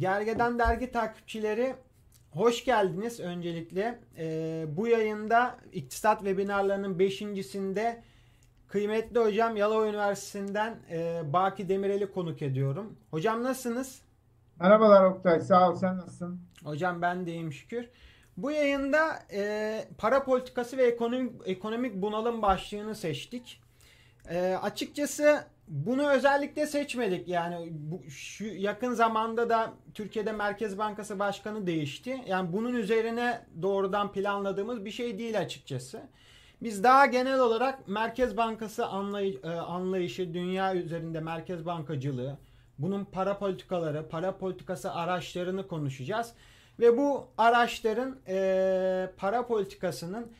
Gergedan Dergi takipçileri hoş geldiniz öncelikle. Ee, bu yayında iktisat webinarlarının beşincisinde kıymetli hocam Yalova Üniversitesi'nden e, Baki Demirel'i konuk ediyorum. Hocam nasılsınız? Merhabalar Oktay, sağ ol. Sen nasılsın? Hocam ben de iyiyim şükür. Bu yayında e, para politikası ve ekonomik, ekonomik bunalım başlığını seçtik. E, açıkçası bunu özellikle seçmedik. Yani bu, şu yakın zamanda da Türkiye'de Merkez Bankası Başkanı değişti. Yani bunun üzerine doğrudan planladığımız bir şey değil açıkçası. Biz daha genel olarak Merkez Bankası anlay e, anlayışı, dünya üzerinde merkez bankacılığı, bunun para politikaları, para politikası araçlarını konuşacağız. Ve bu araçların e, para politikasının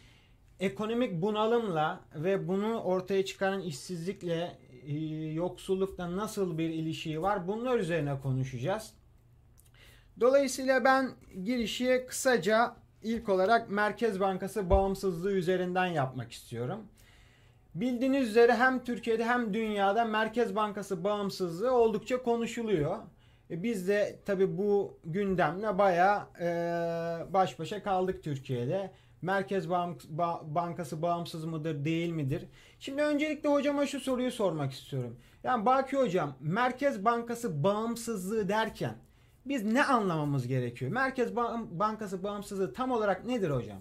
ekonomik bunalımla ve bunu ortaya çıkaran işsizlikle, yoksullukla nasıl bir ilişiği var bunlar üzerine konuşacağız. Dolayısıyla ben girişi kısaca ilk olarak Merkez Bankası bağımsızlığı üzerinden yapmak istiyorum. Bildiğiniz üzere hem Türkiye'de hem dünyada Merkez Bankası bağımsızlığı oldukça konuşuluyor. E biz de tabi bu gündemle baya e, baş başa kaldık Türkiye'de. Merkez Bank Bankası bağımsız mıdır değil midir? Şimdi öncelikle hocama şu soruyu sormak istiyorum. Yani Baki hocam Merkez Bankası bağımsızlığı derken biz ne anlamamız gerekiyor? Merkez Bankası bağımsızlığı tam olarak nedir hocam?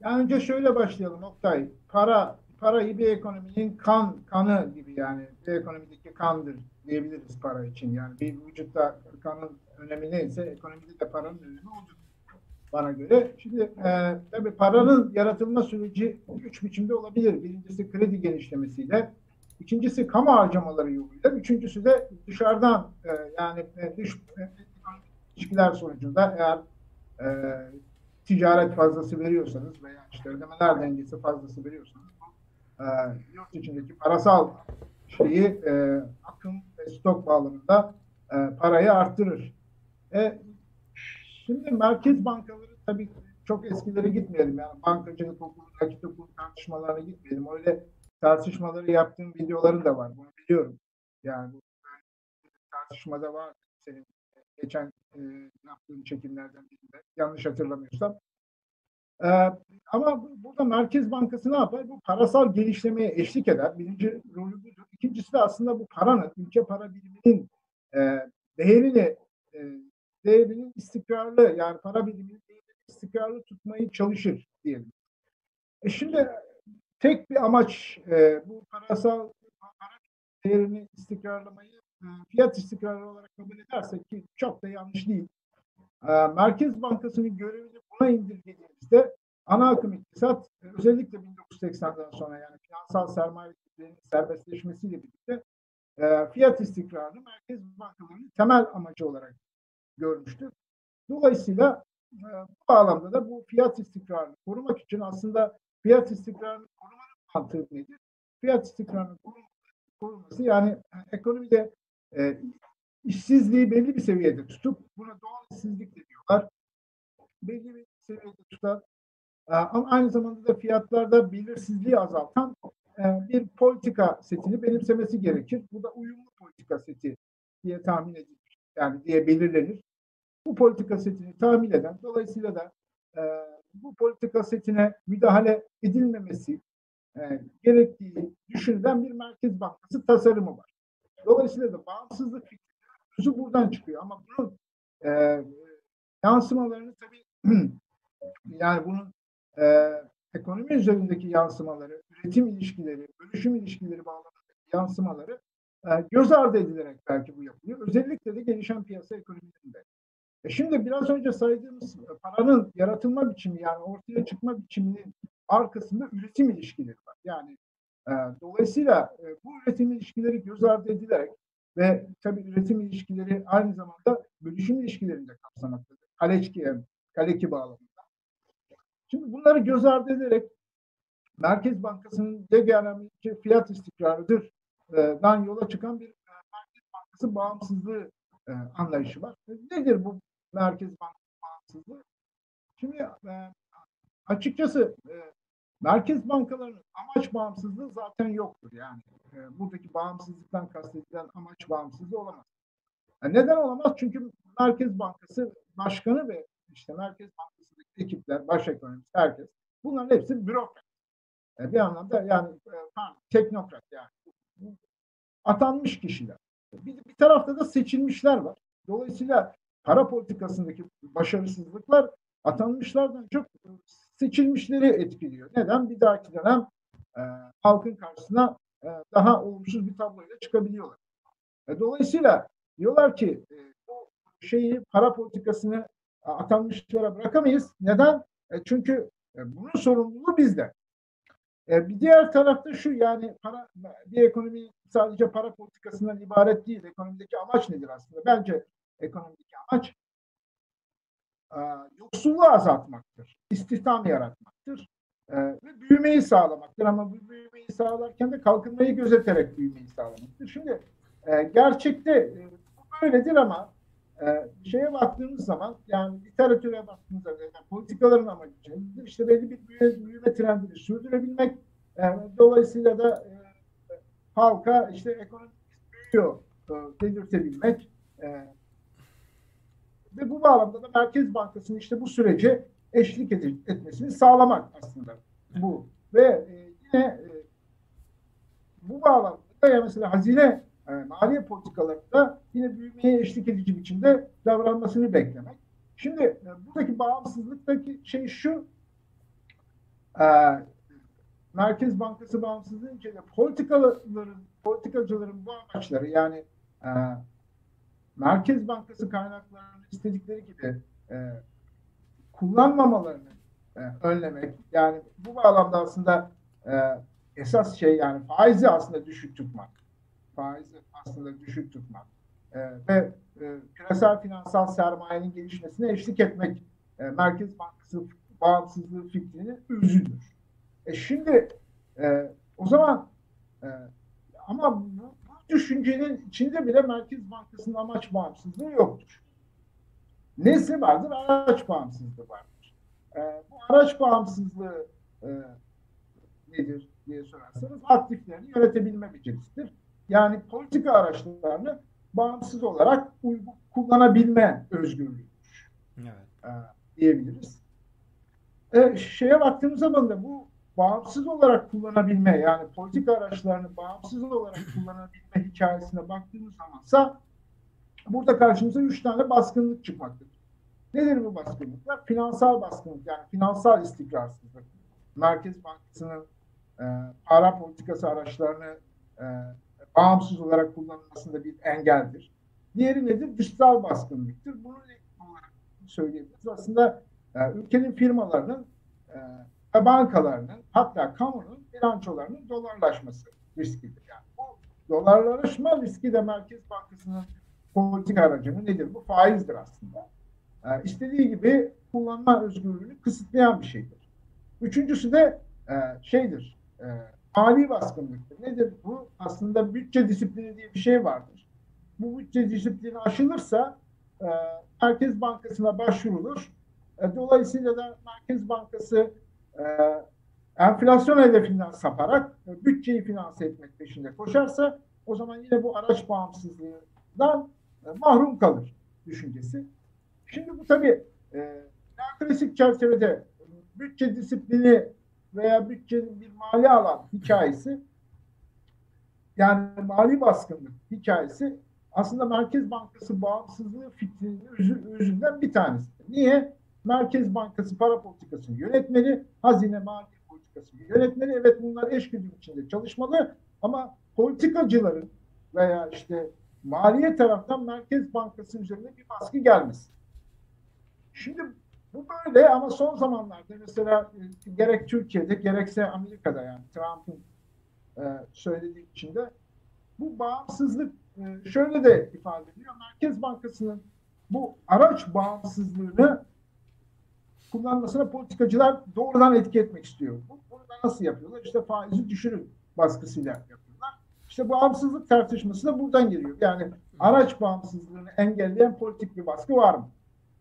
Yani önce şöyle başlayalım Oktay. Para parayı bir ekonominin kan kanı gibi yani bir ekonomideki kandır diyebiliriz para için. Yani bir vücutta kanın önemi neyse ekonomide de paranın önemi odur bana göre. Şimdi e, tabii paranın yaratılma süreci üç biçimde olabilir. Birincisi kredi genişlemesiyle, ikincisi kamu harcamaları yoluyla, üçüncüsü de dışarıdan e, yani e, dış e, ilişkiler sonucunda eğer e, ticaret fazlası veriyorsanız veya işte ödemeler dengesi fazlası veriyorsanız e, yurt içindeki parasal şeyi e, akım ve stok bağlamında e, parayı arttırır. E, şimdi merkez bankaları tabii çok eskilere gitmeyelim. Yani bankacılık okulu, nakit okulu tartışmalarına gitmeyelim. Öyle tartışmaları yaptığım videoları da var. Bunu biliyorum. Yani bu tartışmada var. Senin geçen e, yaptığın çekimlerden birinde. Yanlış hatırlamıyorsam. Ee, ama burada Merkez Bankası ne yapar? Bu parasal gelişlemeye eşlik eder. Birinci rolü budur. İkincisi de aslında bu paranın, ülke para biriminin e, değerini e, değerinin istikrarlı yani para biriminin istikrarlı tutmayı çalışır diyelim. E şimdi tek bir amaç e, bu parasal para değerini istikrarlamayı e, fiyat istikrarı olarak kabul edersek ki çok da yanlış değil. E, Merkez Bankası'nın görevini buna indirgediğimizde ana akım iktisat e, özellikle 1980'den sonra yani finansal sermayenin serbestleşmesiyle birlikte e, fiyat istikrarını merkez bankalarının temel amacı olarak görmüştür. Dolayısıyla bu bağlamda da bu fiyat istikrarını korumak için aslında fiyat istikrarını korumanın mantığı nedir? Fiyat istikrarını koruması yani ekonomide e, işsizliği belli bir seviyede tutup buna doğal işsizlik diyorlar. Belli bir seviyede tutar. E, ama aynı zamanda da fiyatlarda belirsizliği azaltan e, bir politika setini benimsemesi gerekir. Bu da uyumlu politika seti diye tahmin edilir. Yani diye belirlenir. Bu politika setini tahmin eden, dolayısıyla da e, bu politika setine müdahale edilmemesi e, gerektiği düşünülen bir Merkez Bankası tasarımı var. Dolayısıyla da bağımsızlık fikri buradan çıkıyor ama bunun e, yansımalarını tabii yani bunun e, ekonomi üzerindeki yansımaları, üretim ilişkileri, bölüşüm ilişkileri bağlamındaki yansımaları e, göz ardı edilerek belki bu yapılıyor. Özellikle de gelişen piyasa ekonomilerinde. E şimdi biraz önce saydığımız paranın yaratılma biçimi yani ortaya çıkma biçiminin arkasında üretim ilişkileri var. Yani e, dolayısıyla e, bu üretim ilişkileri göz ardı edilerek ve tabii üretim ilişkileri aynı zamanda bölüşüm ilişkilerinde kapsamaktadır. Kaleçki, kaleki bağlamında. Şimdi bunları göz ardı ederek Merkez Bankası'nın yegane fiyat istikrarıdır e, yola çıkan bir e, Merkez Bankası bağımsızlığı e, anlayışı var. Nedir bu Merkez Bankası bağımsızlığı? Şimdi e, açıkçası e, merkez bankalarının amaç bağımsızlığı zaten yoktur. Yani e, buradaki bağımsızlıktan kastedilen amaç bağımsızlığı olamaz. Yani neden olamaz? Çünkü Merkez Bankası Başkanı ve işte Merkez Bankası'ndaki ekipler, baş ekonomist, herkes bunların hepsi bürokrat. E, bir anlamda yani e, teknokrat yani. Atanmış kişiler. Bir, bir tarafta da seçilmişler var. Dolayısıyla para politikasındaki başarısızlıklar atanmışlardan çok seçilmişleri etkiliyor. Neden? Bir dahaki dönem e, halkın karşısına e, daha olumsuz bir tabloyla çıkabiliyorlar. E, dolayısıyla diyorlar ki e, bu şeyi para politikasını e, atanmışlara bırakamayız. Neden? E, çünkü e, bunun sorumluluğu bizde. E, bir diğer tarafta şu yani para bir ekonomi sadece para politikasından ibaret değil. Ekonomideki amaç nedir aslında? Bence ekonomideki amaç e, yoksulluğu azaltmaktır. İstihdam yaratmaktır. E, ve büyümeyi sağlamaktır. Ama bu büyümeyi sağlarken de kalkınmayı gözeterek büyümeyi sağlamaktır. Şimdi e, gerçekte e, böyledir ama e, şeye baktığımız zaman yani literatüre baktığımız zaman yani politikaların amacı işte belli bir büyüme, büyüme trendini sürdürebilmek e, dolayısıyla da e, halka işte ekonomik büyüyor e, dedirtebilmek e, ve bu bağlamda da Merkez Bankası'nın işte bu sürece eşlik ed- etmesini sağlamak aslında bu. Ve e, yine e, bu bağlamda da ya mesela hazine e, maliye politikalarında yine büyümeye eşlik edici biçimde davranmasını beklemek. Şimdi e, buradaki bağımsızlıktaki şey şu e, Merkez Bankası bağımsızlığı içinde politikaların, politikacıların bu amaçları yani e, Merkez Bankası kaynaklarını istedikleri gibi e, kullanmamalarını e, önlemek. Yani bu bağlamda aslında e, esas şey yani faizi aslında düşük tutmak. Faizi aslında düşük tutmak. E, ve e, küresel finansal sermayenin gelişmesine eşlik etmek e, Merkez Bankası bağımsızlığı fikrini üzülür. E şimdi e, o zaman e, ama bu, düşüncenin içinde bile Merkez Bankası'nın amaç bağımsızlığı yoktur. Nesi vardır? Araç bağımsızlığı vardır. E, bu araç bağımsızlığı e, nedir diye sorarsanız aktiflerini yönetebilme becerisidir. Yani politika araçlarını bağımsız olarak kullanabilme özgürlüğüdür. Evet. E, diyebiliriz. E, şeye baktığımız zaman da bu bağımsız olarak kullanabilme yani politika araçlarını bağımsız olarak kullanabilme hikayesine baktığımız zamansa burada karşımıza üç tane baskınlık çıkmaktadır. Nedir bu baskınlıklar? Finansal baskınlık yani finansal istikrarsızlık. Merkez Bankası'nın e, para politikası araçlarını e, bağımsız olarak kullanılmasında bir engeldir. Diğeri nedir? Dışsal baskınlıktır. Bunu olarak söyleyebiliriz. Aslında e, ülkenin firmalarının e, ve bankalarının hatta kamunun bilançolarının dolarlaşması riskidir. Yani bu dolarlaşma riski de Merkez Bankası'nın politik aracını nedir? Bu faizdir aslında. Ee, istediği gibi kullanma özgürlüğünü kısıtlayan bir şeydir. Üçüncüsü de e, şeydir, e, mali baskınlıktır. Nedir bu? Aslında bütçe disiplini diye bir şey vardır. Bu bütçe disiplini aşılırsa e, Merkez Bankası'na başvurulur. E, dolayısıyla da Merkez Bankası e, enflasyon hedefinden saparak e, bütçeyi finanse etmek peşinde koşarsa o zaman yine bu araç bağımsızlığından e, mahrum kalır düşüncesi. Şimdi bu tabii e, klasik çerçevede bütçe disiplini veya bütçenin bir mali alan hikayesi yani mali baskınlık hikayesi aslında Merkez Bankası bağımsızlığı fikrinin özünden bir tanesi. Niye? Merkez Bankası para politikasını yönetmeli, hazine maliye politikasını yönetmeli. Evet bunlar eşgüdüm içinde çalışmalı ama politikacıların veya işte maliye taraftan Merkez Bankası üzerinde bir baskı gelmesin. Şimdi bu böyle ama son zamanlarda mesela e, gerek Türkiye'de gerekse Amerika'da yani Trump'ın e, söylediği içinde bu bağımsızlık e, şöyle de ifade ediliyor. Merkez Bankası'nın bu araç bağımsızlığını kullanmasına politikacılar doğrudan etki etmek istiyor. Bu, bunu da nasıl yapıyorlar? İşte faizi düşürün baskısıyla yapıyorlar. İşte bağımsızlık tartışması da buradan geliyor. Yani araç bağımsızlığını engelleyen politik bir baskı var mı?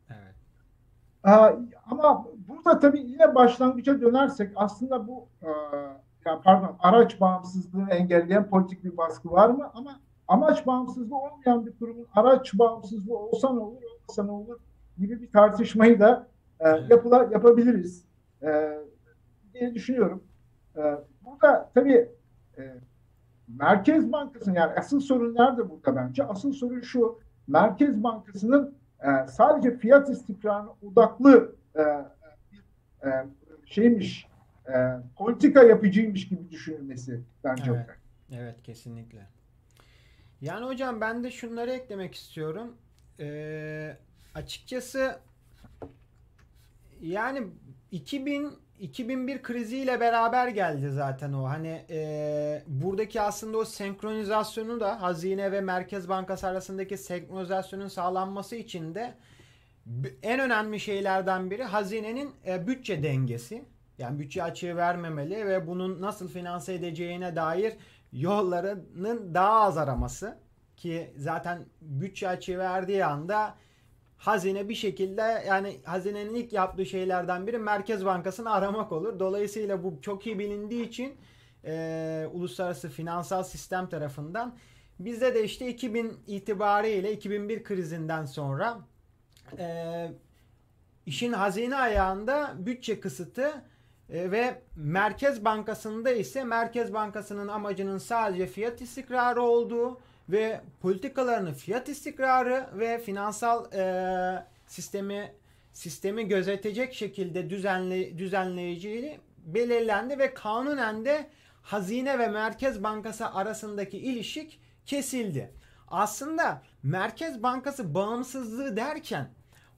Evet. Ee, ama burada tabii yine başlangıca dönersek aslında bu e, ya pardon araç bağımsızlığını engelleyen politik bir baskı var mı? Ama amaç bağımsızlığı olmayan bir kurumun araç bağımsızlığı olsa ne olur, olmasa ne olur gibi bir tartışmayı da e, yapıla, yapabiliriz e, diye düşünüyorum. E, burada tabii e, Merkez Bankası'nın yani asıl sorun nerede burada bence? Asıl sorun şu, Merkez Bankası'nın e, sadece fiyat istikrarına odaklı e, e, şeymiş, e, politika yapıcıymış gibi düşünülmesi bence. Evet, evet kesinlikle. Yani hocam ben de şunları eklemek istiyorum. Ee, açıkçası yani 2000 2001 kriziyle beraber geldi zaten o. Hani e, buradaki aslında o senkronizasyonu da Hazine ve Merkez Bankası arasındaki senkronizasyonun sağlanması için de en önemli şeylerden biri hazinenin e, bütçe dengesi. Yani bütçe açığı vermemeli ve bunun nasıl finanse edeceğine dair yollarının daha az araması ki zaten bütçe açığı verdiği anda hazine bir şekilde yani hazinenin ilk yaptığı şeylerden biri Merkez Bankası'nı aramak olur. Dolayısıyla bu çok iyi bilindiği için e, uluslararası finansal sistem tarafından bizde de işte 2000 itibariyle 2001 krizinden sonra e, işin hazine ayağında bütçe kısıtı e, ve Merkez Bankası'nda ise Merkez Bankası'nın amacının sadece fiyat istikrarı olduğu ve politikalarını fiyat istikrarı ve finansal e, sistemi sistemi gözetecek şekilde düzenle, düzenleyeceği belirlendi ve kanunen de Hazine ve Merkez Bankası arasındaki ilişik kesildi. Aslında Merkez Bankası bağımsızlığı derken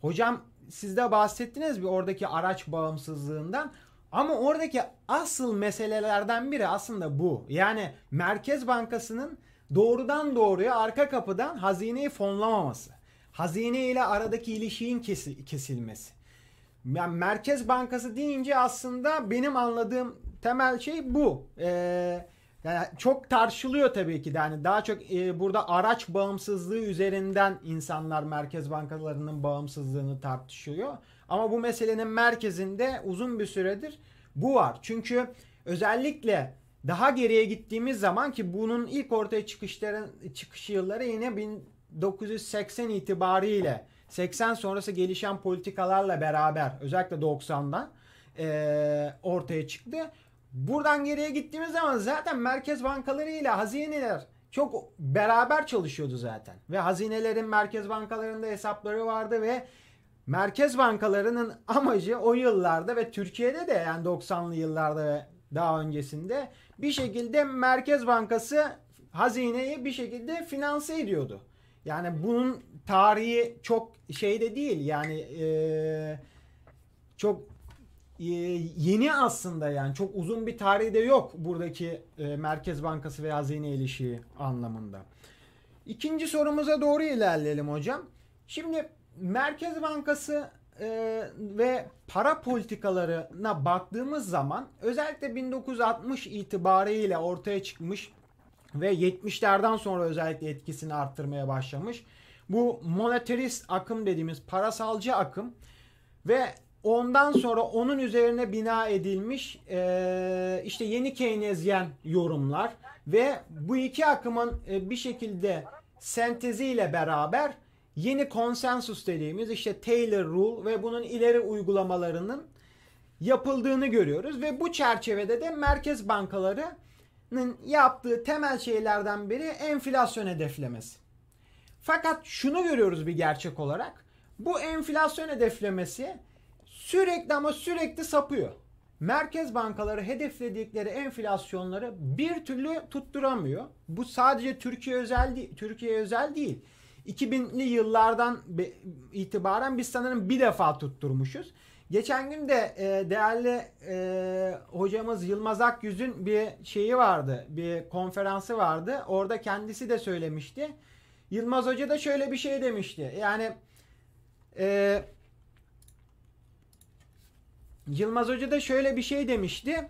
hocam siz de bahsettiniz bir oradaki araç bağımsızlığından ama oradaki asıl meselelerden biri aslında bu. Yani Merkez Bankası'nın doğrudan doğruya arka kapıdan hazineyi fonlamaması. Hazine ile aradaki ilişiğin kesilmesi. Yani Merkez Bankası deyince aslında benim anladığım temel şey bu. Ee, yani çok tartışılıyor tabii ki de. Yani daha çok e, burada araç bağımsızlığı üzerinden insanlar merkez bankalarının bağımsızlığını tartışıyor. Ama bu meselenin merkezinde uzun bir süredir bu var. Çünkü özellikle daha geriye gittiğimiz zaman ki bunun ilk ortaya çıkışların çıkış yılları yine 1980 itibariyle 80 sonrası gelişen politikalarla beraber özellikle 90'da e, ortaya çıktı. Buradan geriye gittiğimiz zaman zaten merkez bankaları ile hazineler çok beraber çalışıyordu zaten. Ve hazinelerin merkez bankalarında hesapları vardı ve merkez bankalarının amacı o yıllarda ve Türkiye'de de yani 90'lı yıllarda ve daha öncesinde bir şekilde Merkez Bankası hazineyi bir şekilde finanse ediyordu. Yani bunun tarihi çok şeyde değil yani e, çok e, yeni aslında yani çok uzun bir tarihi de yok buradaki e, Merkez Bankası ve hazine ilişiği anlamında. İkinci sorumuza doğru ilerleyelim hocam. Şimdi Merkez Bankası e, ve para politikalarına baktığımız zaman özellikle 1960 itibariyle ortaya çıkmış ve 70'lerden sonra özellikle etkisini arttırmaya başlamış. Bu monetarist akım dediğimiz parasalcı akım ve ondan sonra onun üzerine bina edilmiş e, işte yeni Keynesyen yorumlar ve bu iki akımın e, bir şekilde senteziyle beraber yeni konsensus dediğimiz işte Taylor Rule ve bunun ileri uygulamalarının yapıldığını görüyoruz ve bu çerçevede de merkez bankalarının yaptığı temel şeylerden biri enflasyon hedeflemesi. Fakat şunu görüyoruz bir gerçek olarak. Bu enflasyon hedeflemesi sürekli ama sürekli sapıyor. Merkez bankaları hedefledikleri enflasyonları bir türlü tutturamıyor. Bu sadece Türkiye özel değil, Türkiye özel değil. 2000'li yıllardan itibaren biz sanırım bir defa tutturmuşuz. Geçen gün de e, değerli e, hocamız Yılmaz Akyüz'ün bir şeyi vardı. Bir konferansı vardı. Orada kendisi de söylemişti. Yılmaz Hoca da şöyle bir şey demişti. Yani e, Yılmaz Hoca da şöyle bir şey demişti.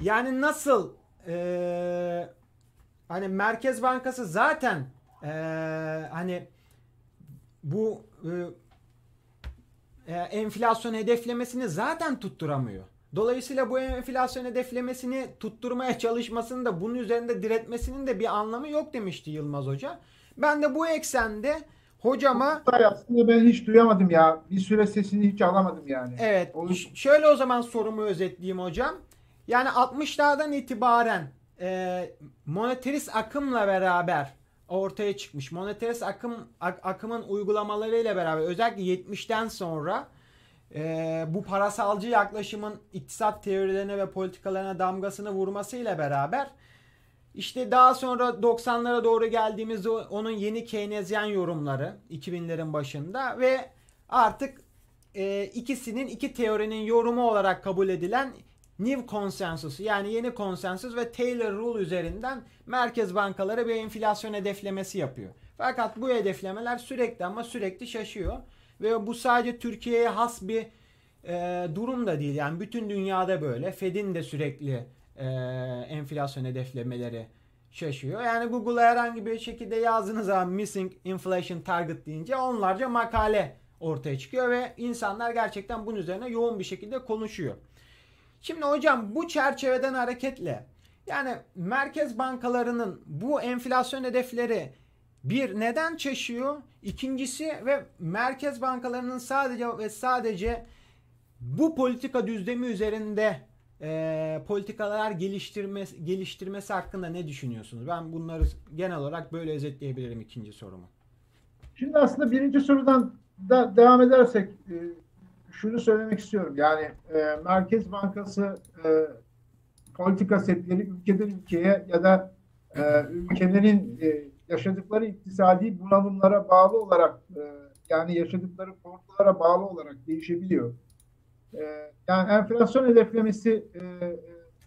Yani nasıl e, hani Merkez Bankası zaten e, hani bu e, e, enflasyon hedeflemesini zaten tutturamıyor. Dolayısıyla bu enflasyon hedeflemesini tutturmaya çalışmasının da bunun üzerinde diretmesinin de bir anlamı yok demişti Yılmaz Hoca. Ben de bu eksende hocama aslında ben hiç duyamadım ya. Bir süre sesini hiç alamadım yani. Evet. O... Şöyle o zaman sorumu özetleyeyim hocam. Yani 60'lardan itibaren e, monetarist akımla beraber ortaya çıkmış. Monetarist akım ak, akımın uygulamalarıyla beraber özellikle 70'ten sonra e, bu parasalcı yaklaşımın iktisat teorilerine ve politikalarına damgasını vurmasıyla beraber işte daha sonra 90'lara doğru geldiğimizde onun yeni Keynesyen yorumları 2000'lerin başında ve artık e, ikisinin iki teorinin yorumu olarak kabul edilen New Consensus yani yeni konsensus ve Taylor Rule üzerinden merkez bankaları bir enflasyon hedeflemesi yapıyor. Fakat bu hedeflemeler sürekli ama sürekli şaşıyor. Ve bu sadece Türkiye'ye has bir e, durum da değil. Yani bütün dünyada böyle. Fed'in de sürekli e, enflasyon hedeflemeleri şaşıyor. Yani Google'a herhangi bir şekilde yazdığınız zaman missing inflation target deyince onlarca makale ortaya çıkıyor ve insanlar gerçekten bunun üzerine yoğun bir şekilde konuşuyor. Şimdi hocam bu çerçeveden hareketle yani merkez bankalarının bu enflasyon hedefleri bir neden çeşiyor? İkincisi ve merkez bankalarının sadece ve sadece bu politika düzlemi üzerinde e, politikalar geliştirmesi, geliştirmesi hakkında ne düşünüyorsunuz? Ben bunları genel olarak böyle özetleyebilirim ikinci sorumu. Şimdi aslında birinci sorudan da devam edersek e, şunu söylemek istiyorum. Yani e, Merkez Bankası e, politika setleri ülkeden ülkeye ya da e, ülkelerin e, yaşadıkları iktisadi bunalımlara bağlı olarak e, yani yaşadıkları korkulara bağlı olarak değişebiliyor. E, yani enflasyon hedeflemesi e,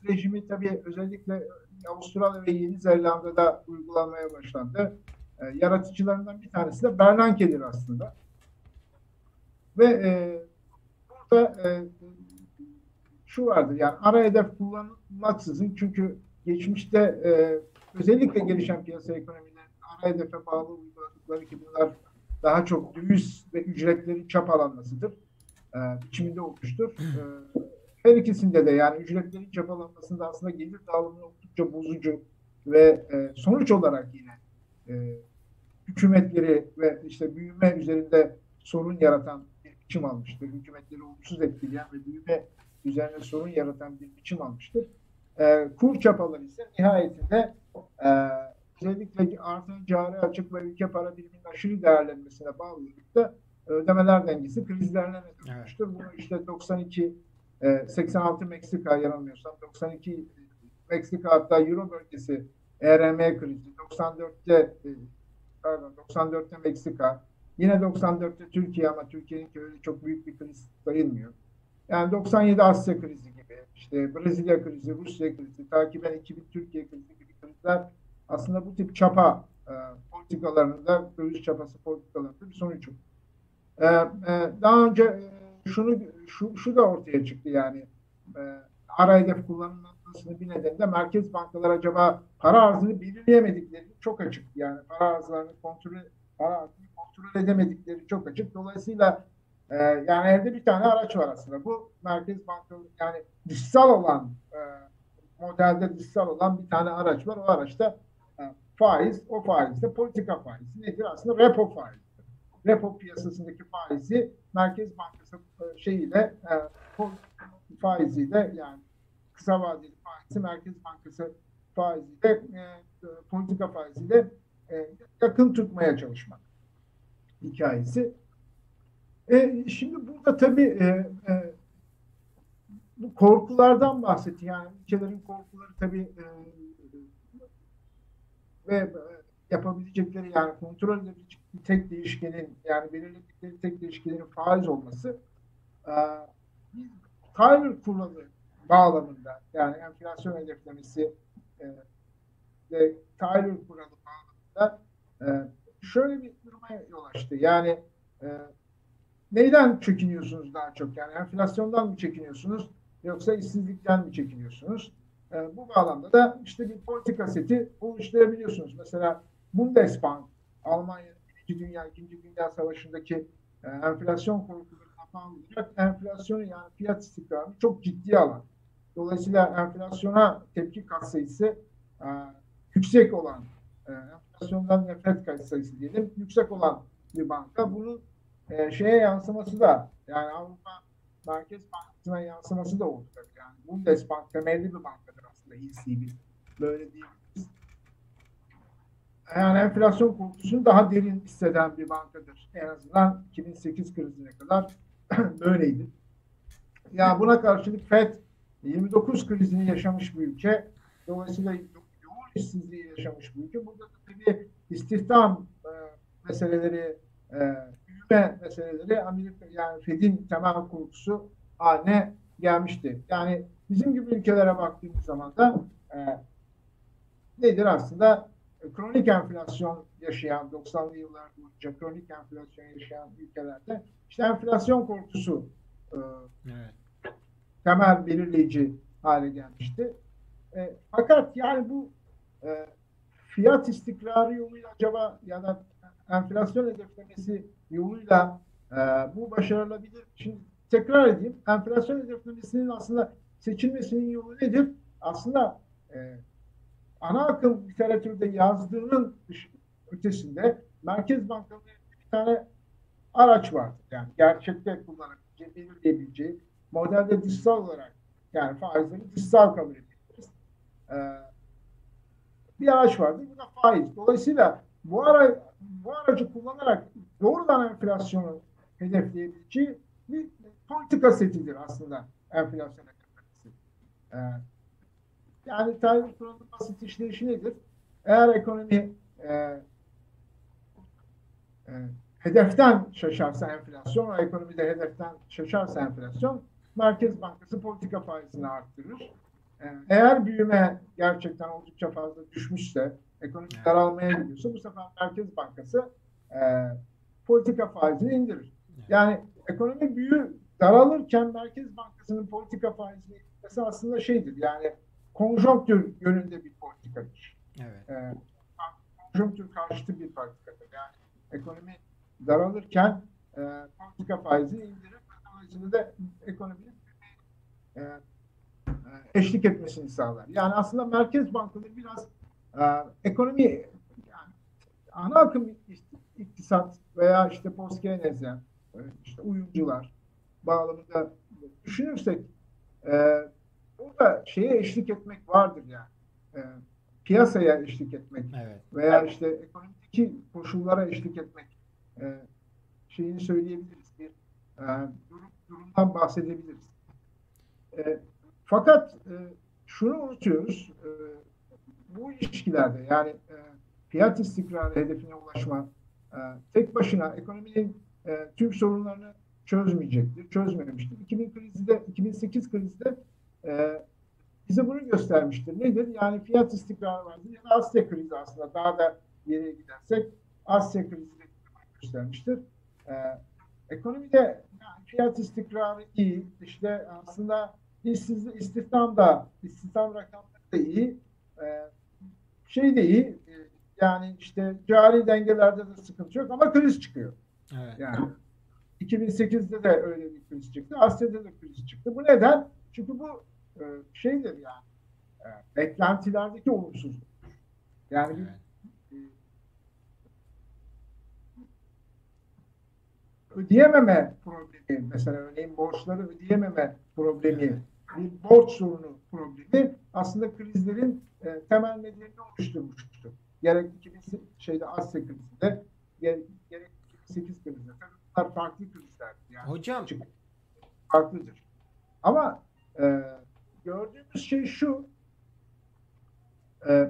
rejimi tabii özellikle Avustralya ve Yeni Zelanda'da uygulanmaya başlandı. E, yaratıcılarından bir tanesi de Bernanke'dir aslında. Ve e, burada e, şu vardır yani ara hedef kullanılmaksızın çünkü geçmişte e, özellikle gelişen piyasa ekonomilerinin ara hedefe bağlı uyguladıkları ki bunlar daha çok döviz ve ücretlerin çapalanmasıdır. E, biçiminde olmuştur. E, her ikisinde de yani ücretlerin çapalanmasında aslında gelir dağılımı oldukça bozucu ve e, sonuç olarak yine e, hükümetleri ve işte büyüme üzerinde sorun yaratan biçim almıştır. Hükümetleri olumsuz etkileyen ve büyüme üzerine sorun yaratan bir biçim almıştır. E, kur çapaları ise nihayetinde e, özellikle artan cari açık ve ülke para biriminin aşırı değerlenmesine bağlı da ödemeler dengesi krizlerine neden olmuştur. Evet. Bunu işte 92 e, 86 Meksika yanılmıyorsam 92 Meksika hatta Euro bölgesi ERM krizi 94'te e, pardon 94'te Meksika Yine 94'te Türkiye ama Türkiye'nin öyle çok büyük bir kriz sayılmıyor. Yani 97 Asya krizi gibi, işte Brezilya krizi, Rusya krizi, takiben 2000 Türkiye krizi gibi krizler aslında bu tip çapa e, politikalarında, döviz çapası politikalarında bir sonuç. E, e, daha önce e, şunu şu, şu da ortaya çıktı yani e, ara hedef kullanılmasının bir nedeni de merkez bankalar acaba para arzını belirleyemedikleri çok açık. Yani para arzlarını kontrol para arzını kontrol edemedikleri çok açık. Dolayısıyla e, yani elde bir tane araç var aslında. Bu Merkez Bankası yani dışsal olan e, modelde dışsal olan bir tane araç var. O araçta e, faiz, o faiz de politika faizi nedir? Aslında repo faizi. Repo piyasasındaki faizi Merkez Bankası e, şeyiyle e, faiziyle yani kısa vadeli faizi Merkez Bankası faiziyle e, politika faiziyle e, yakın tutmaya çalışmak hikayesi. E, şimdi burada tabii e, e, bu korkulardan bahsetti. Yani ülkelerin korkuları tabii e, ve e, yapabilecekleri yani kontrol edebilecek bir tek değişkenin yani belirledikleri tek değişkenin faiz olması e, Tyler kuralı bağlamında yani enflasyon hedeflemesi e, ve Tyler kuralı bağlamında e, şöyle bir duruma yol açtı. Yani e, neyden çekiniyorsunuz daha çok? Yani enflasyondan mı çekiniyorsunuz yoksa işsizlikten mi çekiniyorsunuz? E, bu bağlamda da işte bir politika seti oluşturabiliyorsunuz. Mesela Bundesbank, Almanya, İkinci Dünya, İkinci Dünya Savaşı'ndaki e, enflasyon korkularına bağlı enflasyonu yani fiyat istikrarını çok ciddi alan. Dolayısıyla enflasyona tepki katsayısı e, yüksek olan, enflasyondan nefret katsayısı diyelim, yüksek olan bir banka. Bunun e, şeye yansıması da yani Avrupa Merkez Bankası'na yansıması da olacak. Yani Bundesbank temelli bir bankadır aslında ECB. Böyle diyebiliriz. Yani enflasyon korkusunu daha derin hisseden bir bankadır. En azından 2008 krizine kadar böyleydi. Ya buna karşılık FED 29 krizini yaşamış bir ülke. Dolayısıyla işsizliği yaşamış bir ülke. Burada da tabii istihdam e, meseleleri, e, büyüme meseleleri Amerika yani Fed'in temel korkusu haline gelmişti. Yani bizim gibi ülkelere baktığımız zaman da e, nedir aslında kronik enflasyon yaşayan 90'lı yıllar boyunca kronik enflasyon yaşayan ülkelerde işte enflasyon korkusu e, evet. temel belirleyici hale gelmişti. E, fakat yani bu e, fiyat istikrarı yoluyla acaba ya da enflasyon hedeflemesi yoluyla e, bu başarılabilir. Şimdi tekrar edeyim. Enflasyon hedeflemesinin aslında seçilmesinin yolu nedir? Aslında e, ana akım literatürde yazdığının ötesinde Merkez Bankaları bir tane araç var. Yani gerçekte kullanabileceği, belirleyebileceği modelde dışsal olarak yani faizleri dışsal kabul ediyoruz. Ee, bir araç vardı. Bu da faiz. Dolayısıyla bu ara bu aracı kullanarak doğrudan enflasyonu hedefleyebileceği bir politika setidir aslında enflasyon hedeflemesi. Ee, yani Tayyip Kur'an'ın basit işleyişi nedir? Eğer ekonomi e, e, hedeften şaşarsa enflasyon, ekonomide hedeften şaşarsa enflasyon, Merkez Bankası politika faizini arttırır. Eğer büyüme gerçekten oldukça fazla düşmüşse, ekonomi daralmaya gidiyorsa bu sefer Merkez Bankası e, politika faizini indirir. Yani ekonomi büyü daralırken Merkez Bankası'nın politika faizini indirmesi aslında şeydir. Yani konjonktür yönünde bir politikadır. Evet. E, konjonktür karşıtı bir politikadır. Yani ekonomi daralırken e, politika faizi indirir. Dolayısıyla da ekonominin e, eşlik etmesini sağlar. Yani aslında merkez bankaları biraz e, ekonomi yani ana akım iktisat veya işte postkeynezyen e, işte uyumcular bağlamında düşünürsek e, burada şeye eşlik etmek vardır yani. E, piyasaya eşlik etmek evet. veya işte ekonomideki koşullara eşlik etmek e, şeyini söyleyebiliriz. Bir e, durum, durumdan bahsedebiliriz. E, fakat e, şunu unutuyoruz. E, bu ilişkilerde yani e, fiyat istikrarı hedefine ulaşma e, tek başına ekonominin e, tüm sorunlarını çözmeyecektir, çözmemiştir. 2000 krizinde, 2008 krizinde e, bize bunu göstermiştir. Nedir? Yani fiyat istikrarı vardır. Ya da Asya krizi aslında daha da geriye gidersek Asya krizi de göstermiştir. E, ekonomide yani fiyat istikrarı iyi. İşte aslında işsiz, istihdam da istihdam rakamları da iyi. E, şey de iyi. E, yani işte cari dengelerde de sıkıntı yok ama kriz çıkıyor. Evet. Yani 2008'de de öyle bir kriz çıktı. Asya'da da kriz çıktı. Bu neden? Çünkü bu e, şeydir yani e, beklentilerdeki olumsuzluk. Yani evet. ödeyememe problemi mesela örneğin borçları ödeyememe problemi evet. Bir borç sorunu problemi aslında krizlerin e, temel nedenini oluşturmuştu. Gerek 2000 şeyde Asya krizinde gerek, gerek 2008 krizinde. Bunlar farklı krizlerdi. Yani Hocam farklıdır. Ama e, gördüğümüz şey şu e,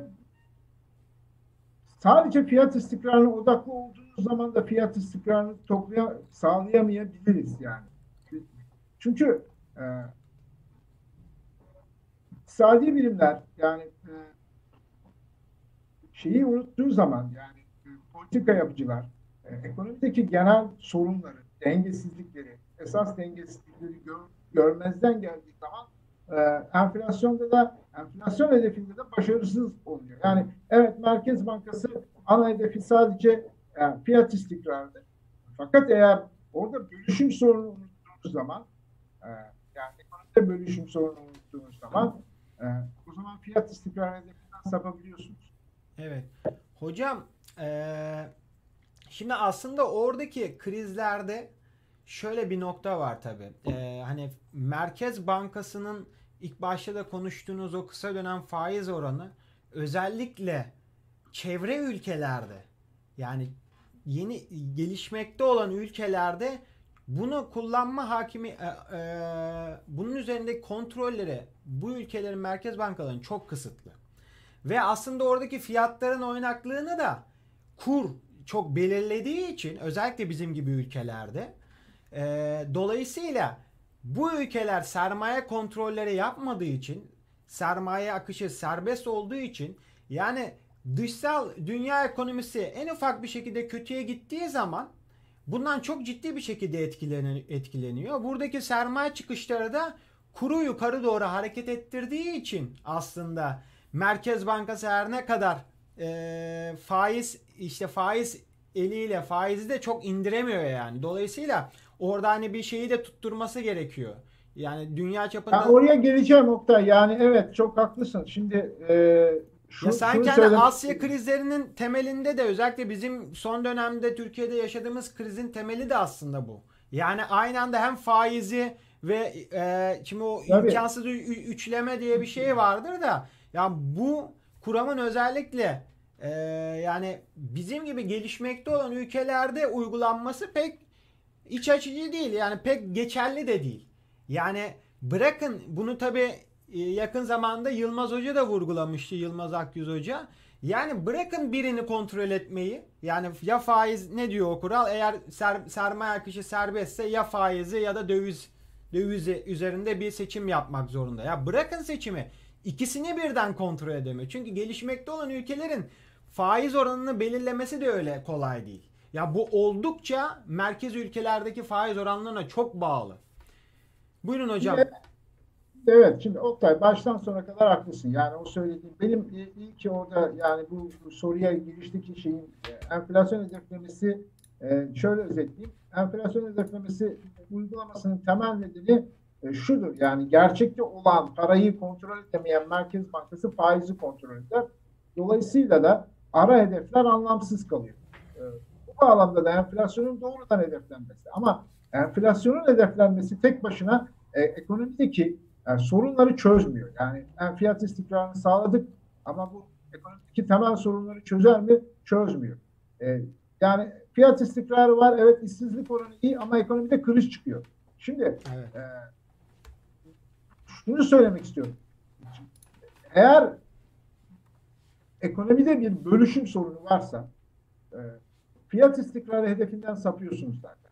sadece fiyat istikrarına odaklı olduğumuz zaman da fiyat istikrarını toplaya, sağlayamayabiliriz yani. Çünkü e, iktisadi bilimler yani e, şeyi unuttuğu zaman yani e, politika yapıcılar e, ekonomideki genel sorunları, dengesizlikleri, esas dengesizlikleri gör, görmezden geldiği zaman enflasyonda da enflasyon hedefinde de başarısız oluyor. Yani evet Merkez Bankası ana hedefi sadece yani fiyat istikrarıdır. Fakat eğer orada bölüşüm sorunu unuttuğunuz zaman yani ekonomide bölüşüm sorunu unuttuğunuz zaman e, o zaman fiyat istikrarı hedefinden sapabiliyorsunuz. Evet. Hocam ee, şimdi aslında oradaki krizlerde şöyle bir nokta var tabi. Ee, hani Merkez Bankası'nın ilk başta da konuştuğunuz o kısa dönem faiz oranı özellikle çevre ülkelerde yani yeni gelişmekte olan ülkelerde bunu kullanma hakimi e, e, bunun üzerindeki kontrolleri bu ülkelerin merkez bankalarının çok kısıtlı. Ve aslında oradaki fiyatların oynaklığını da kur çok belirlediği için özellikle bizim gibi ülkelerde e, dolayısıyla bu ülkeler sermaye kontrolleri yapmadığı için sermaye akışı serbest olduğu için yani dışsal dünya ekonomisi en ufak bir şekilde kötüye gittiği zaman bundan çok ciddi bir şekilde etkileniyor. Buradaki sermaye çıkışları da kuru yukarı doğru hareket ettirdiği için aslında Merkez Bankası her ne kadar e, faiz işte faiz eliyle faizi de çok indiremiyor yani. Dolayısıyla orada hani bir şeyi de tutturması gerekiyor. Yani dünya çapında... Ben oraya geleceğim Oktay. Yani evet çok haklısın. Şimdi e, şu, ya sanki hani Asya krizlerinin temelinde de özellikle bizim son dönemde Türkiye'de yaşadığımız krizin temeli de aslında bu. Yani aynı anda hem faizi ve e, şimdi o Tabii. imkansız üçleme diye bir şey vardır da ya bu kuramın özellikle e, yani bizim gibi gelişmekte olan ülkelerde uygulanması pek iç açıcı değil. Yani pek geçerli de değil. Yani bırakın bunu tabi yakın zamanda Yılmaz Hoca da vurgulamıştı Yılmaz Akyüz Hoca. Yani bırakın birini kontrol etmeyi. Yani ya faiz ne diyor o kural? Eğer ser, sermaye akışı serbestse ya faizi ya da döviz dövizi üzerinde bir seçim yapmak zorunda. Ya bırakın seçimi. İkisini birden kontrol edemiyor. Çünkü gelişmekte olan ülkelerin faiz oranını belirlemesi de öyle kolay değil. Ya bu oldukça merkez ülkelerdeki faiz oranlarına çok bağlı. Buyurun hocam. Evet, şimdi Oktay baştan sona kadar haklısın. Yani o söylediğim benim iyi ki orada yani bu, bu soruya girişteki şeyin e, enflasyon hedeflemesi e, şöyle özetleyeyim. Enflasyon hedeflemesi uygulamasının temel nedeni e, şudur. Yani gerçekte olan parayı kontrol edemeyen Merkez Bankası faizi kontrol eder. Dolayısıyla da ara hedefler anlamsız kalıyor. Bu bağlamda da enflasyonun doğrudan hedeflenmesi. Ama enflasyonun hedeflenmesi tek başına e, ekonomideki yani sorunları çözmüyor. Yani fiyat istikrarını sağladık ama bu ekonomideki temel sorunları çözer mi? Çözmüyor. E, yani fiyat istikrarı var. Evet işsizlik oranı iyi ama ekonomide kriz çıkıyor. Şimdi evet. e, şunu söylemek istiyorum. Eğer ekonomide bir bölüşüm sorunu varsa e, fiyat istikrarı hedefinden sapıyorsunuz zaten.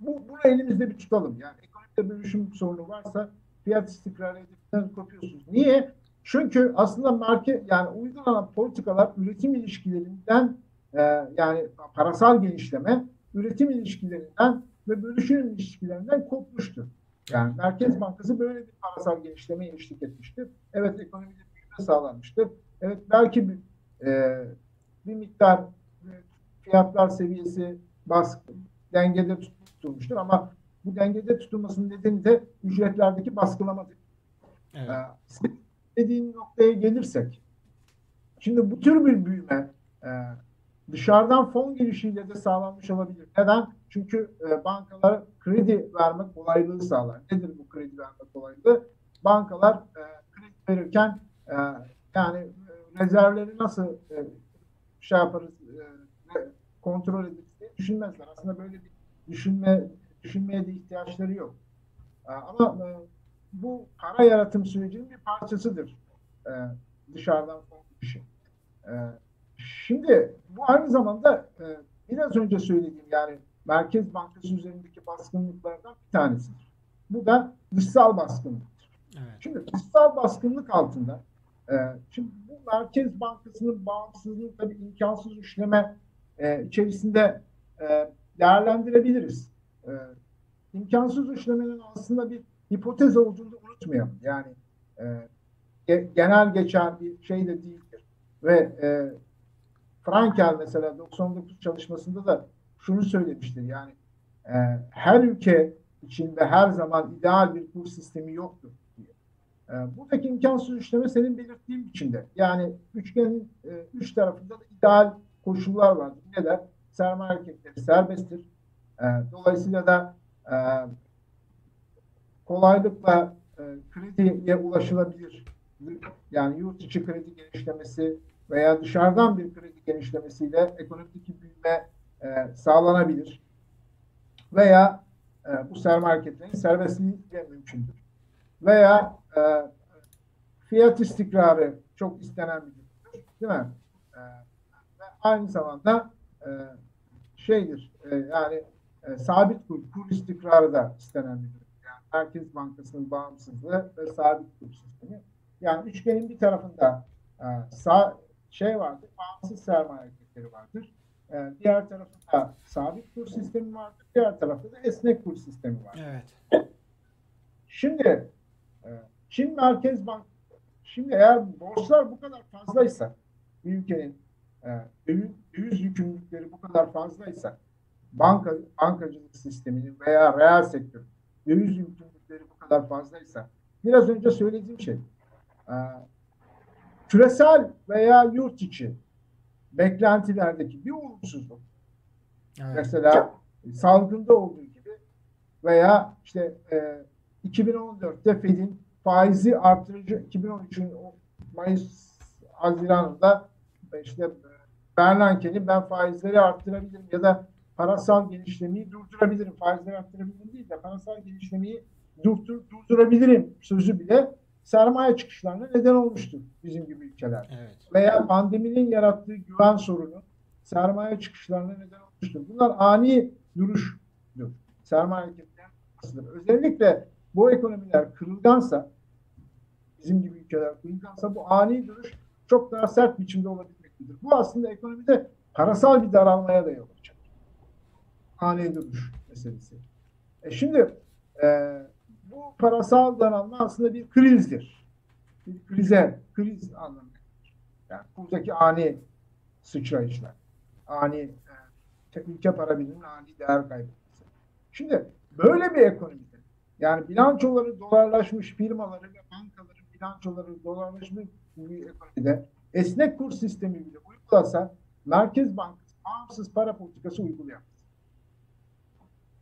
Bu, bunu elimizde bir tutalım. Yani bölüşüm sorunu varsa fiyat istikrarı hedefinden kopuyorsunuz. Niye? Çünkü aslında market yani uygulanan politikalar üretim ilişkilerinden e, yani parasal genişleme üretim ilişkilerinden ve bölüşüm ilişkilerinden kopmuştur. Yani Merkez Bankası böyle bir parasal genişleme eşlik etmiştir. Evet ekonomide büyüme sağlanmıştır. Evet belki bir, e, bir miktar fiyatlar seviyesi baskı, dengede tutulmuştur ama bu dengede tutulmasının nedeni de ücretlerdeki baskılamadır. Evet. Ee, dediğin noktaya gelirsek şimdi bu tür bir büyüme e, dışarıdan fon girişiyle de sağlanmış olabilir. Neden? Çünkü e, bankalar kredi verme kolaylığı sağlar. Nedir bu kredi verme kolaylığı? Bankalar e, kredi verirken e, yani e, rezervleri nasıl e, şey yaparız e, kontrol ederiz diye düşünmezler. Aslında böyle bir düşünme düşünmeye de ihtiyaçları yok. E, ama e, bu para yaratım sürecinin bir parçasıdır. E, dışarıdan fon girişi. E, şimdi bu aynı zamanda biraz önce söylediğim yani Merkez Bankası üzerindeki baskınlıklardan bir tanesidir. Bu da dışsal baskınlıktır. Evet. Şimdi dışsal baskınlık altında şimdi bu Merkez Bankası'nın bağımsızlığı tabii imkansız işleme içerisinde değerlendirebiliriz. E, imkansız işlemenin aslında bir hipotez olduğunu unutmayalım. Yani e, genel geçen bir şey de değildir. Ve e, Frankel mesela 99 çalışmasında da şunu söylemiştir. Yani e, her ülke içinde her zaman ideal bir kur sistemi yoktur diye. E, buradaki imkansız üçleme senin belirttiğin biçimde. Yani üçgenin e, üç tarafında da ideal koşullar var. Neler? Sermaye hareketleri serbesttir. E, dolayısıyla da e, kolaylıkla e, krediye ulaşılabilir. Yani yurt içi kredi genişlemesi veya dışarıdan bir kredi genişlemesiyle ekonomik büyüme e, sağlanabilir. Veya e, bu sermaye hareketlerinin serbestliğiyle mümkündür. Veya e, fiyat istikrarı çok istenen bir durumdur. Değil mi? E, ve aynı zamanda e, şeydir e, yani e, sabit kur, kur istikrarı da istenen bir durum. Yani Merkez Bankası'nın bağımsızlığı ve sabit kur sistemi. Yani üçgenin bir tarafında e, sağ şey vardır, bağımsız sermaye hareketleri vardır. E, diğer tarafında sabit kur sistemi vardır. Diğer tarafta da esnek kur sistemi var. Evet. Şimdi e, Çin Merkez Bank şimdi eğer borçlar bu kadar fazlaysa bir ülkenin e, döviz yükümlülükleri bu kadar fazlaysa banka bankacılık sisteminin veya reel sektör döviz yükümlülükleri bu kadar fazlaysa biraz önce söylediğim şey e, küresel veya yurt içi beklentilerdeki bir olumsuzluk evet. mesela salgında olduğu gibi veya işte e, 2014'te Fed'in faizi artırıcı 2013'ün Mayıs Haziran'da işte Bernanke'nin ben faizleri arttırabilirim ya da parasal genişlemeyi durdurabilirim. Faizleri arttırabilirim değil de parasal genişlemeyi durdur, durdurabilirim sözü bile sermaye çıkışlarına neden olmuştur bizim gibi ülkeler. Evet. Veya pandeminin yarattığı güven sorunu sermaye çıkışlarına neden olmuştur. Bunlar ani duruştur. Sermaye hareketlerinin Özellikle bu ekonomiler kırılgansa bizim gibi ülkeler kırılgansa bu ani duruş çok daha sert biçimde olabilmektedir. Bu aslında ekonomide parasal bir daralmaya da yol Ani duruş meselesi. E şimdi e, bu parasal daralma aslında bir krizdir. Bir krize, kriz anlamında. Yani buradaki ani sıçrayışlar, ani e, ülke para biriminin ani değer kaybetmesi. Şimdi böyle bir ekonomide yani bilançoları dolarlaşmış firmaları ve bankaların bilançoları dolarlaşmış bir ekonomide esnek kur sistemi bile uygulasa Merkez Bankası bağımsız para politikası uygulayamaz.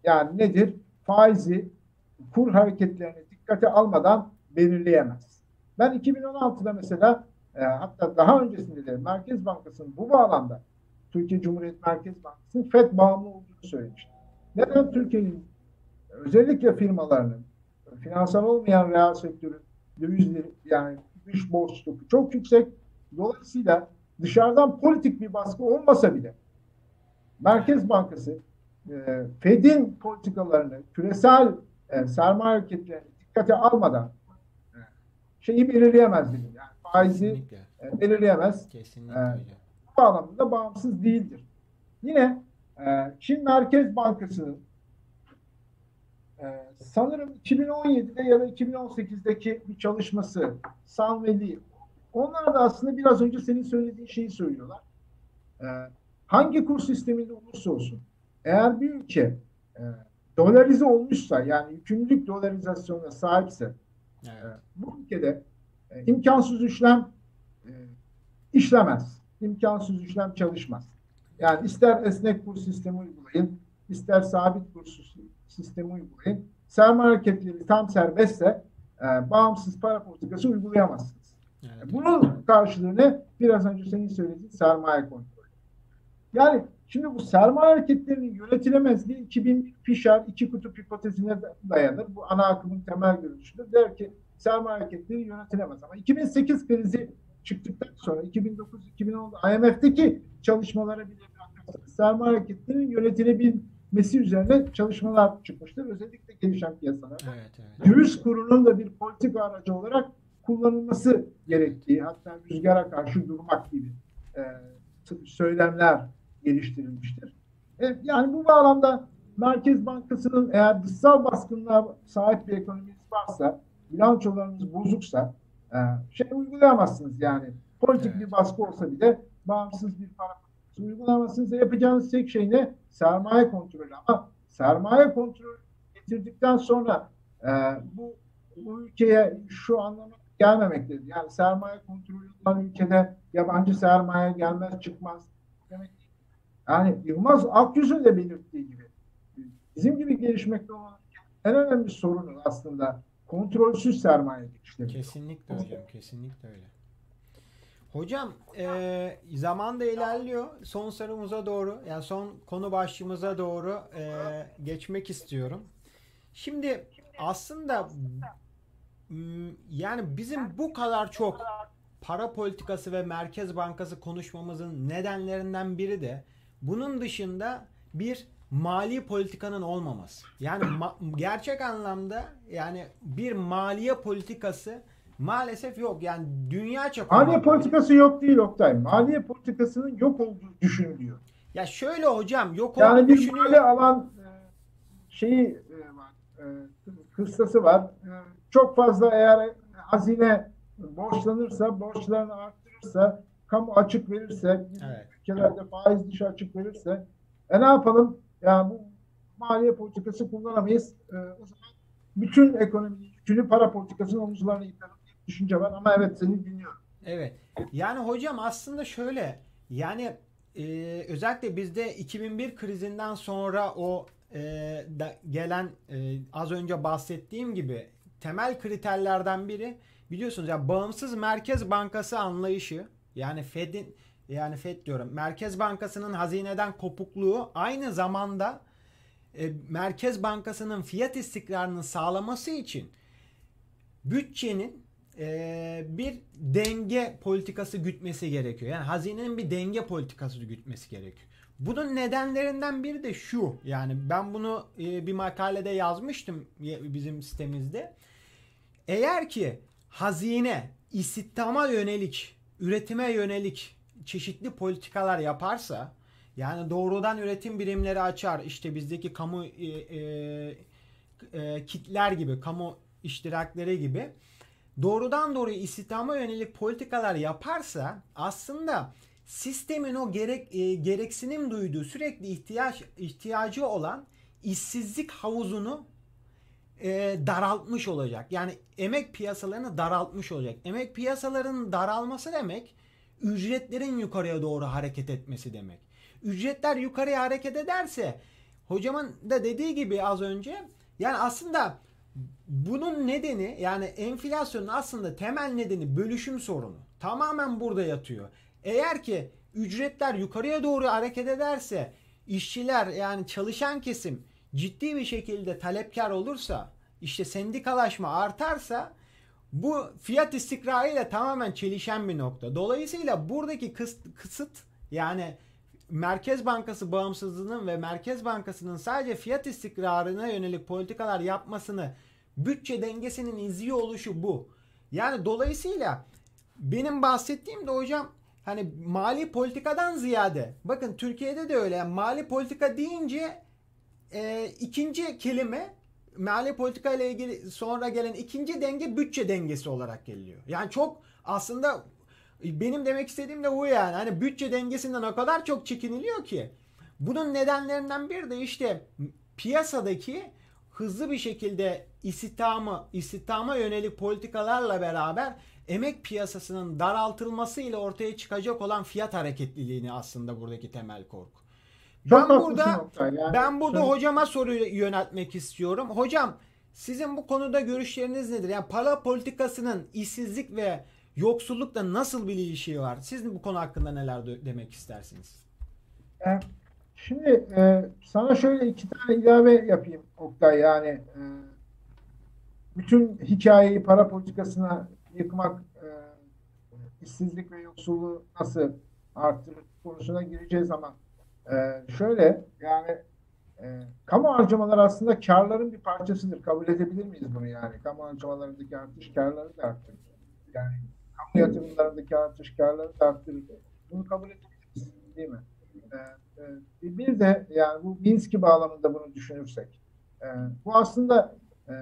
Yani nedir? Faizi kur hareketlerini dikkate almadan belirleyemez. Ben 2016'da mesela e, hatta daha öncesinde de Merkez Bankası'nın bu bağlamda Türkiye Cumhuriyet Merkez Bankası'nın FED bağımlı olduğunu söylemiştim. Neden Türkiye'nin özellikle firmalarının finansal olmayan reel sektörün dövizleri yani dış borç çok yüksek. Dolayısıyla dışarıdan politik bir baskı olmasa bile Merkez Bankası e, Fed'in politikalarını küresel e, sermaye hareketlerini dikkate almadan e, şeyi belirleyemez dedim. Yani faizi e, belirleyemez. Kesinlikle e, bu bağlamda bağımsız değildir. Yine e, Çin Merkez Bankası'nın e, sanırım 2017'de ya da 2018'deki bir çalışması San ve Lee, onlar da aslında biraz önce senin söylediğin şeyi söylüyorlar. E, hangi kur sisteminde olursa olsun eğer bir ülke e, dolarize olmuşsa yani yükümlülük dolarizasyonuna sahipse evet. e, bu ülkede e, imkansız işlem e, işlemez. İmkansız işlem çalışmaz. Yani ister esnek kur sistemi uygulayın, ister sabit kur sistemi uygulayın. Sermaye hareketleri tam serbestse e, bağımsız para politikası uygulayamazsınız. Evet. Bunun karşılığını biraz önce senin söylediğin sermaye kontrolü. Yani Şimdi bu sermaye hareketlerinin yönetilemezliği 2000 Fisher iki kutup hipotezine dayanır. Bu ana akımın temel görüşüdür. Der ki sermaye hareketleri yönetilemez. Ama 2008 krizi çıktıktan sonra 2009-2010 IMF'deki çalışmalara bile sermaye hareketlerinin yönetilebilmesi üzerine çalışmalar çıkmıştır. Özellikle gelişen piyasalarda. Evet, evet. Döviz kurunun da bir politik aracı olarak kullanılması gerektiği hatta rüzgara karşı durmak gibi e, söylemler geliştirilmiştir. E, yani bu bağlamda Merkez Bankası'nın eğer dışsal baskınlığa sahip bir ekonominiz varsa, bilançolarınız bozuksa e, şey uygulayamazsınız yani. Politik bir baskı olsa bile bağımsız bir para uygulayamazsınız. Yapacağınız tek şey ne? Sermaye kontrolü. Ama sermaye kontrolü getirdikten sonra e, bu, bu ülkeye şu anlamı gelmemektedir. Yani sermaye kontrolü olan ülkede yabancı sermaye gelmez çıkmaz demek Yani Yılmaz Akyüz'ün de belirttiği gibi bizim gibi gelişmekte olan en önemli sorunu aslında kontrolsüz sermaye girişleri. Kesinlikle hocam, kesinlikle öyle. Hocam e, zaman da ilerliyor. Son sorumuza doğru, yani son konu başlığımıza doğru e, geçmek istiyorum. Şimdi aslında yani bizim bu kadar çok para politikası ve Merkez Bankası konuşmamızın nedenlerinden biri de bunun dışında bir mali politikanın olmaması. Yani ma- gerçek anlamda yani bir maliye politikası maalesef yok. Yani dünya çapında. Maliye politikası yok değil Oktay. Maliye politikasının yok olduğu düşünülüyor. Ya şöyle hocam yok yani olduğu bir düşünülüyor. mali alan e, şeyi e, var. E, kıstası var. Çok fazla eğer hazine borçlanırsa, borçlarını arttırırsa, kamu açık verirse, evet. ülkelerde faiz dışı açık verirse e ne yapalım? Yani bu maliye politikası kullanamayız. E, o zaman bütün ekonomi yükünü para politikasının omuzlarına yıkarım düşünce var ama evet seni dinliyorum. Evet. Yani hocam aslında şöyle yani e, özellikle bizde 2001 krizinden sonra o e, da, gelen e, az önce bahsettiğim gibi temel kriterlerden biri biliyorsunuz ya yani bağımsız Merkez Bankası anlayışı yani Fed'in yani Fed diyorum Merkez Bankası'nın hazineden kopukluğu aynı zamanda e, Merkez Bankası'nın fiyat istikrarını sağlaması için bütçenin e, bir denge politikası gütmesi gerekiyor. Yani hazinenin bir denge politikası gütmesi gerekiyor. Bunun nedenlerinden biri de şu. Yani ben bunu e, bir makalede yazmıştım bizim sitemizde. Eğer ki hazine istihdama yönelik, üretime yönelik çeşitli politikalar yaparsa yani doğrudan üretim birimleri açar. İşte bizdeki kamu e, e, e, kitler gibi, kamu iştirakleri gibi doğrudan doğruya istihdama yönelik politikalar yaparsa aslında sistemin o gerek e, gereksinim duyduğu sürekli ihtiyaç ihtiyacı olan işsizlik havuzunu e, daraltmış olacak. Yani emek piyasalarını daraltmış olacak. Emek piyasalarının daralması demek ücretlerin yukarıya doğru hareket etmesi demek. Ücretler yukarıya hareket ederse hocamın da dediği gibi az önce yani aslında bunun nedeni yani enflasyonun aslında temel nedeni bölüşüm sorunu. Tamamen burada yatıyor. Eğer ki ücretler yukarıya doğru hareket ederse işçiler yani çalışan kesim ciddi bir şekilde talepkar olursa işte sendikalaşma artarsa bu fiyat istikrarıyla tamamen çelişen bir nokta. Dolayısıyla buradaki kısıt yani Merkez Bankası bağımsızlığının ve Merkez Bankası'nın sadece fiyat istikrarına yönelik politikalar yapmasını bütçe dengesinin izliyor oluşu bu. Yani dolayısıyla benim bahsettiğim de hocam hani mali politikadan ziyade bakın Türkiye'de de öyle yani mali politika deyince e, ikinci kelime mali politika ile ilgili sonra gelen ikinci denge bütçe dengesi olarak geliyor. Yani çok aslında benim demek istediğim de bu yani. Hani bütçe dengesinden o kadar çok çekiniliyor ki. Bunun nedenlerinden biri de işte piyasadaki hızlı bir şekilde istihdamı, istihdama yönelik politikalarla beraber emek piyasasının daraltılması ile ortaya çıkacak olan fiyat hareketliliğini aslında buradaki temel korku. Ben burada yani. ben burada Sen... hocama soru yöneltmek istiyorum. Hocam sizin bu konuda görüşleriniz nedir? Yani para politikasının işsizlik ve yoksullukla nasıl bir ilişiği var? Siz bu konu hakkında neler demek istersiniz? E, şimdi e, sana şöyle iki tane ilave yapayım Oktay. Yani e, bütün hikayeyi para politikasına yıkmak, e, işsizlik ve yoksulluğu nasıl arttırır konusuna gireceğiz ama e, şöyle yani e, kamu harcamaları aslında karların bir parçasıdır. Kabul edebilir miyiz bunu yani? Kamu harcamalarındaki artış karları da arttırır. Yani kamu yatırımlarındaki artış karları da arttırır. Bunu kabul edebiliriz değil mi? E, e, bir de yani bu Minsky bağlamında bunu düşünürsek e, bu aslında e,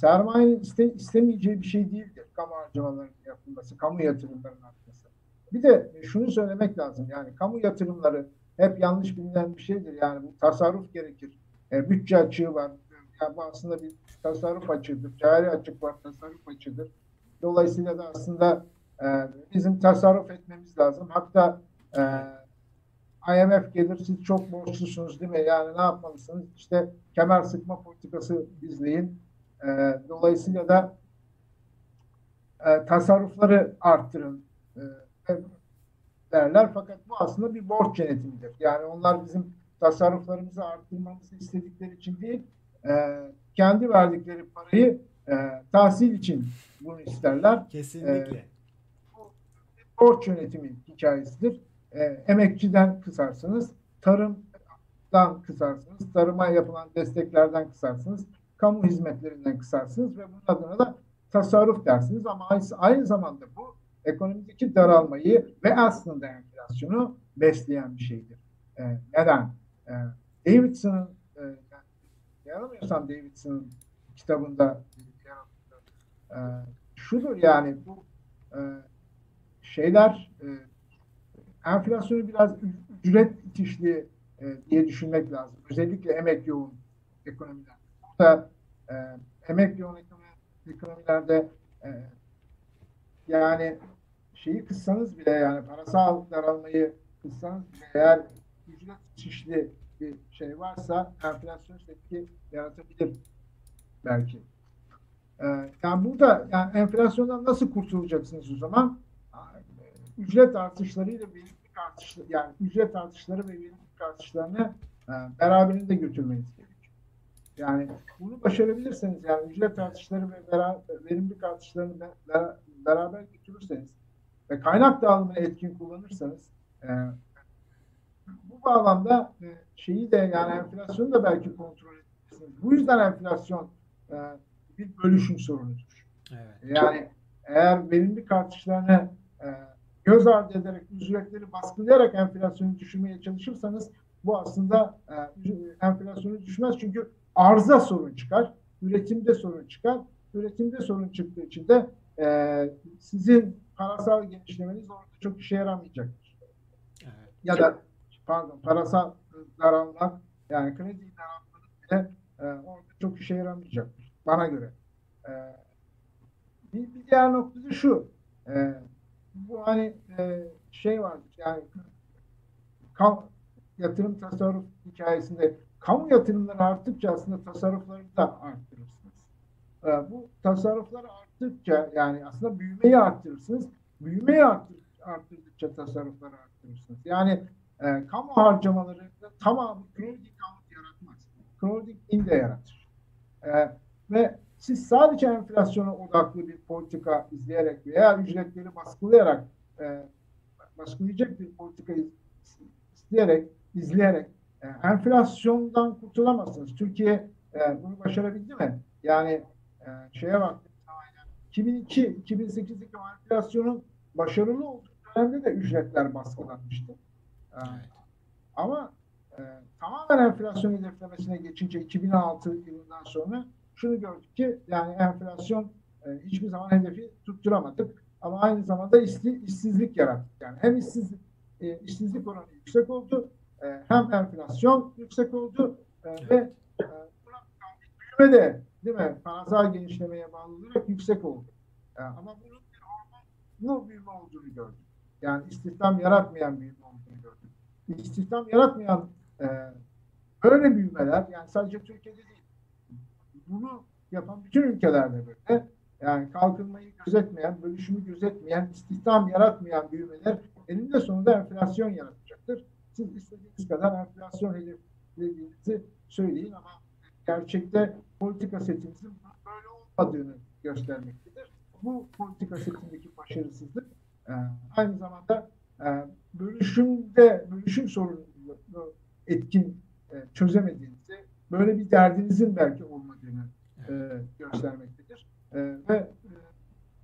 sermayenin iste, istemeyeceği bir şey değildir. Kamu harcamalarının yapılması, kamu yatırımlarının artması. Bir de şunu söylemek lazım. Yani kamu yatırımları hep yanlış bilinen bir şeydir. Yani bu tasarruf gerekir. E, bütçe açığı var. Yani bu aslında bir tasarruf açıdır. Cari açık var, tasarruf açıdır. Dolayısıyla da aslında e, bizim tasarruf etmemiz lazım. Hatta e, IMF gelir siz çok borçlusunuz değil mi? Yani ne yapmalısınız? İşte kemer sıkma politikası izleyin. E, dolayısıyla da e, tasarrufları arttırın e, derler. Fakat bu aslında bir borç yönetimidir. Yani onlar bizim tasarruflarımızı arttırmamızı istedikleri için değil, e, kendi verdikleri parayı e, tahsil için bunu isterler. Kesinlikle. E, borç yönetimi hikayesidir. E, emekçiden kısarsınız, tarımdan kısarsınız, tarıma yapılan desteklerden kısarsınız, kamu hizmetlerinden kısarsınız ve bunun adına da tasarruf dersiniz ama aynı zamanda bu ekonomideki daralmayı ve aslında enflasyonu besleyen bir şeydir. E, neden? E, Davidson'ın e, yanılmıyorsam Davidson'ın kitabında e, şudur yani bu e, şeyler e, enflasyonu biraz ücret itişli e, diye düşünmek lazım. Özellikle emek yoğun ekonomiler. Burada e, emek yoğun ekonomilerde e, yani şeyi kıssanız bile yani parasal daralmayı kıssanız bile eğer ücret itişli bir şey varsa enflasyon tepki yaratabilir belki. Ee, yani burada yani enflasyondan nasıl kurtulacaksınız o zaman? Ücret artışlarıyla verimlilik artışları yani ücret artışları ve verimlilik artışlarını e, beraberinde götürmeniz gerekiyor. Yani bunu başarabilirseniz yani ücret artışları ve verimlilik artışlarını beraber götürürseniz ve kaynak dağılımını etkin kullanırsanız e, bu bağlamda e, şeyi de yani enflasyonu da belki kontrol edebilirsiniz. Bu yüzden enflasyon e, bir bölüşüm sorunudur. Evet. Yani eğer verimlilik artışlarını e, göz ardı ederek ücretleri baskılayarak enflasyonu düşürmeye çalışırsanız bu aslında e, enflasyonu düşmez çünkü arıza sorun çıkar, üretimde sorun çıkar. Üretimde sorun çıktığı için de e, sizin parasal genişlemeniz orada çok işe yaramayacaktır. Evet. Ya da pardon parasal daralmak yani kredi daralmanız bile e, orada çok işe yaramayacaktır bana göre. E, bir, bir diğer nokta da şu e, bu hani e, şey vardır yani kam, yatırım tasarruf hikayesinde kamu yatırımları arttıkça aslında tasarrufları da arttırırsınız. E, bu tasarruflar arttıkça yani aslında büyümeyi arttırırsınız. Büyümeyi arttır, arttırdıkça tasarrufları arttırırsınız. Yani e, kamu harcamaları tamamı kredi kamu yaratmaz. Kredi in de yaratır. E, ve siz sadece enflasyona odaklı bir politika izleyerek veya ücretleri baskılayarak e, baskılayacak bir politika isteyerek, izleyerek e, enflasyondan kurtulamazsınız. Türkiye e, bunu başarabildi mi? Yani e, şeye bak 2002-2008'deki enflasyonun başarılı olduğu dönemde de ücretler baskılanmıştı. E, evet. Ama e, tamamen enflasyon hedeflemesine geçince 2006 yılından sonra şunu gördük ki yani enflasyon e, hiçbir zaman hedefi tutturamadık. Ama aynı zamanda işsiz, işsizlik yarattık. Yani hem işsizlik, e, işsizlik oranı yüksek oldu e, hem enflasyon yüksek oldu e, ve e, büyüme de değil mi? Parasal genişlemeye bağlı olarak yüksek oldu. E, ama bunun bir hormonlu büyüme olduğunu gördük. Yani istihdam yaratmayan büyüme olduğunu gördük. İstihdam yaratmayan e, böyle büyümeler yani sadece Türkiye'de değil bunu yapan bütün ülkelerde böyle. Yani kalkınmayı gözetmeyen, bölüşümü gözetmeyen, istihdam yaratmayan büyümeler eninde sonunda enflasyon yaratacaktır. Siz istediğiniz kadar enflasyon hedeflediğinizi söyleyin ama gerçekte politika setimizin böyle olmadığını göstermektedir. Bu politika setindeki başarısızlık e, aynı zamanda e, bölüşümde bölüşüm sorununu etkin e, çözemediğinizi, böyle bir derdinizin belki olmadığını e, göstermektedir. E, ve e,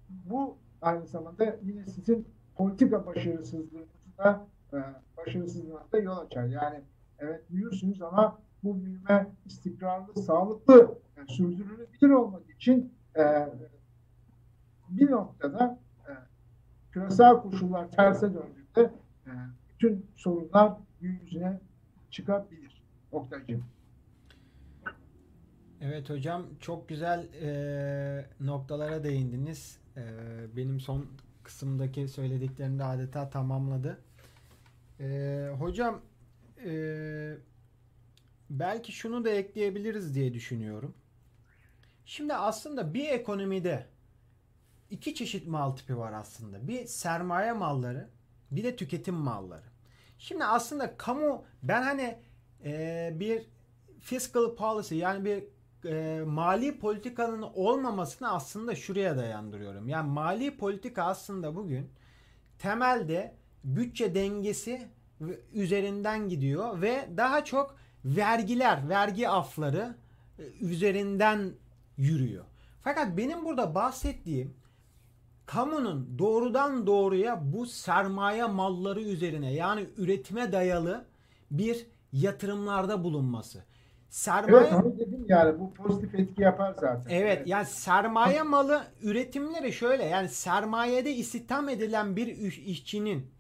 bu aynı zamanda yine sizin politika başarısızlığınızda e, başarısızlığına da yol açar. Yani evet büyürsünüz ama bu büyüme istikrarlı, sağlıklı, yani sürdürülebilir olmak için e, bir noktada e, küresel koşullar terse döndüğünde e, bütün sorunlar yüzüne çıkabilir. Oktay'cığım. Evet hocam çok güzel e, noktalara değindiniz. E, benim son kısımdaki söylediklerini de adeta tamamladı. E, hocam e, belki şunu da ekleyebiliriz diye düşünüyorum. Şimdi aslında bir ekonomide iki çeşit mal tipi var aslında. Bir sermaye malları, bir de tüketim malları. Şimdi aslında kamu ben hani e, bir fiscal policy yani bir e, mali politikanın olmamasını aslında şuraya dayandırıyorum. Yani mali politika aslında bugün temelde bütçe dengesi üzerinden gidiyor ve daha çok vergiler, vergi afları e, üzerinden yürüyor. Fakat benim burada bahsettiğim kamunun doğrudan doğruya bu sermaye malları üzerine yani üretime dayalı bir yatırımlarda bulunması. Sermaye Evet onu dedim yani bu pozitif etki yapar zaten. Evet, evet. yani sermaye malı üretimleri şöyle yani sermayede istihdam edilen bir işçinin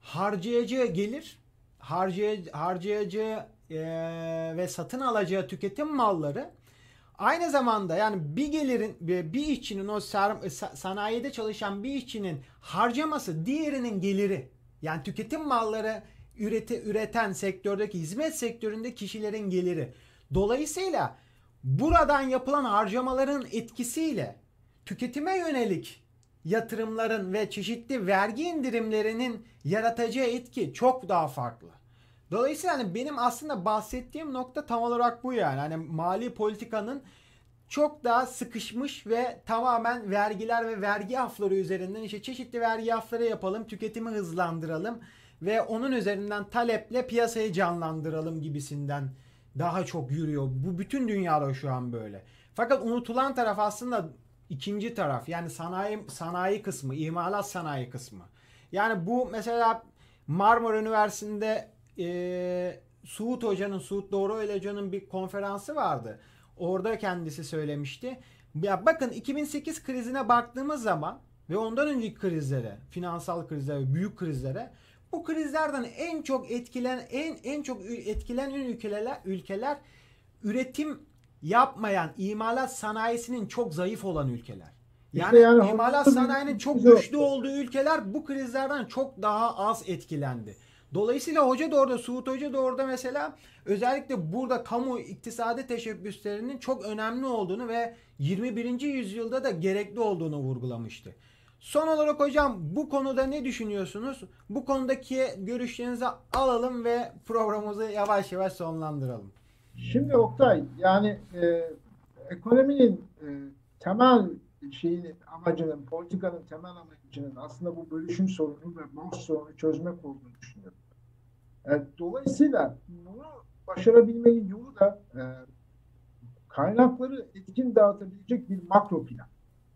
harcayacağı gelir harcay harcayacağı e, ve satın alacağı tüketim malları aynı zamanda yani bir gelirin bir işçinin o sanayide çalışan bir işçinin harcaması diğerinin geliri. Yani tüketim malları üreti, üreten sektördeki hizmet sektöründe kişilerin geliri. Dolayısıyla buradan yapılan harcamaların etkisiyle tüketime yönelik yatırımların ve çeşitli vergi indirimlerinin yaratacağı etki çok daha farklı. Dolayısıyla hani benim aslında bahsettiğim nokta tam olarak bu yani. Hani mali politikanın çok daha sıkışmış ve tamamen vergiler ve vergi afları üzerinden işte çeşitli vergi afları yapalım, tüketimi hızlandıralım ve onun üzerinden taleple piyasayı canlandıralım gibisinden daha çok yürüyor. Bu bütün dünyada şu an böyle. Fakat unutulan taraf aslında ikinci taraf. Yani sanayi sanayi kısmı, imalat sanayi kısmı. Yani bu mesela Marmara Üniversitesi'nde e, Suud Hoca'nın, Suud Doğru Hoca'nın bir konferansı vardı. Orada kendisi söylemişti. Ya bakın 2008 krizine baktığımız zaman ve ondan önceki krizlere, finansal krizlere, büyük krizlere bu krizlerden en çok etkilen en en çok etkilenen ülkeler ülkeler üretim yapmayan, imalat sanayisinin çok zayıf olan ülkeler. Yani, işte yani imalat sanayinin çok güçlü olduğu ülkeler bu krizlerden çok daha az etkilendi. Dolayısıyla hoca da orada, Suud Hoca da orada mesela özellikle burada kamu iktisadi teşebbüslerinin çok önemli olduğunu ve 21. yüzyılda da gerekli olduğunu vurgulamıştı. Son olarak hocam bu konuda ne düşünüyorsunuz? Bu konudaki görüşlerinizi alalım ve programımızı yavaş yavaş sonlandıralım. Şimdi Oktay yani e, ekonominin e, temel şeyin amacının, politikanın temel amacının aslında bu bölüşüm sorunu ve borç sorunu çözmek olduğunu düşünüyorum. E, dolayısıyla bunu başarabilmenin yolu da e, kaynakları etkin dağıtabilecek bir makro plan.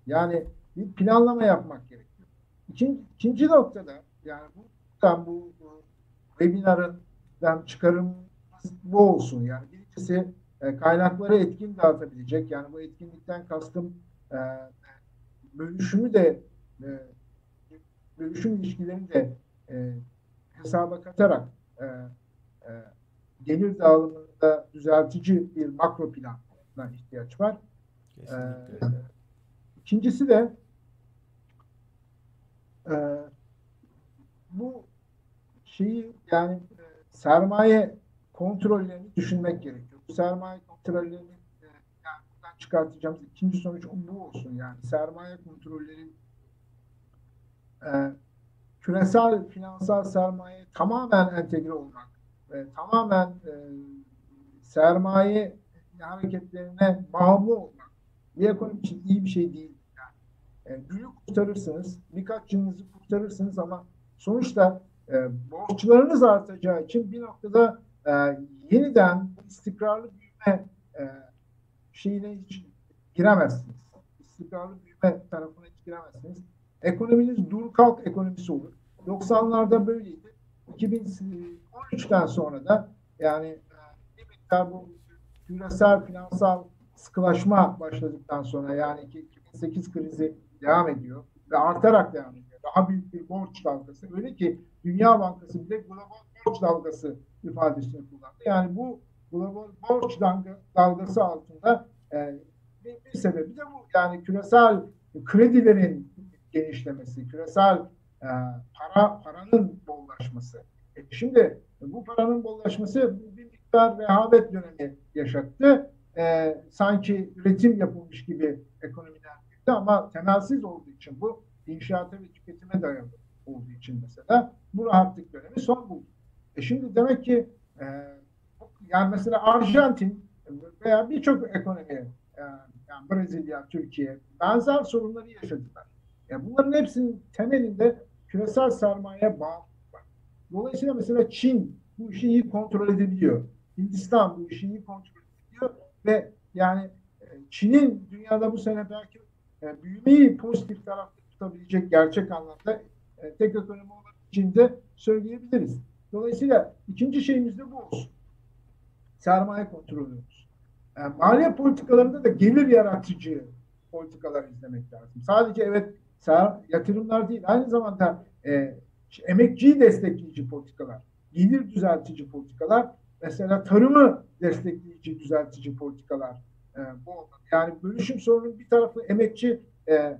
Yani bir planlama yapmak gerekiyor. İkinci, ikinci noktada yani bu bu, bu webinarından çıkarım bu olsun. Yani birincisi e, kaynakları etkin dağıtabilecek. Yani bu etkinlikten kastım e, bölüşümü de e, bölüşüm ilişkilerini de e, hesaba katarak e, e, gelir dağılımında düzeltici bir makro plana ihtiyaç var. Kesinlikle. E, ikincisi de e, bu şeyi yani e, sermaye kontrollerini düşünmek gerekiyor. Bu sermaye kontrollerini e, yani buradan çıkartacağımız ikinci sonuç bu olsun yani sermaye kontrolleri e, küresel finansal sermaye tamamen entegre olmak ve tamamen e, sermaye hareketlerine bağımlı olmak bir ekonomi için iyi bir şey değil. Yani, e, kurtarırsınız, birkaç yılınızı kurtarırsınız ama sonuçta e, borçlarınız artacağı için bir noktada e, yeniden istikrarlı büyüme e, şeyine hiç giremezsins. İstikrarlı büyüme tarafına hiç giremezsiniz. Ekonominiz dur kalk ekonomisi olur. 90'larda böyleydi. 2013'ten sonra da yani e, bir miktar bu küresel finansal sıkılaşma başladıktan sonra yani 2008 krizi devam ediyor ve artarak devam ediyor. Daha büyük bir borç dalgası. Öyle ki Dünya Bankası bile global borç dalgası ifadesini kullandı. Yani bu global borç dalgası altında E, bir, bir sebebi de bu. Yani küresel kredilerin genişlemesi, küresel e, para paranın bollaşması. E, şimdi bu paranın bollaşması bir miktar rehavet dönemi yaşattı. E, sanki üretim yapılmış gibi ekonomiden gitti ama temelsiz olduğu için bu inşaata ve tüketime dayalı olduğu için mesela bu rahatlık dönemi son buldu. E şimdi demek ki e, yani mesela Arjantin veya birçok ekonomi e, yani Brezilya, Türkiye benzer sorunları yaşadılar. Yani bunların hepsinin temelinde küresel sermaye bağlı. Dolayısıyla mesela Çin bu işi iyi kontrol edebiliyor. Hindistan bu işi iyi kontrol edebiliyor ve yani e, Çin'in dünyada bu sene belki e, büyümeyi pozitif tarafta tutabilecek gerçek anlamda e, tek ekonomi olan Çin'de söyleyebiliriz. Dolayısıyla ikinci şeyimiz de bu olsun. Sermaye kontrolü Yani maliye politikalarında da gelir yaratıcı politikalar izlemek lazım. Sadece evet yatırımlar değil, aynı zamanda e, emekçiyi destekleyici politikalar, gelir düzeltici politikalar, mesela tarımı destekleyici düzeltici politikalar. E, bu yani bölüşüm sorunun bir tarafı emekçi, e,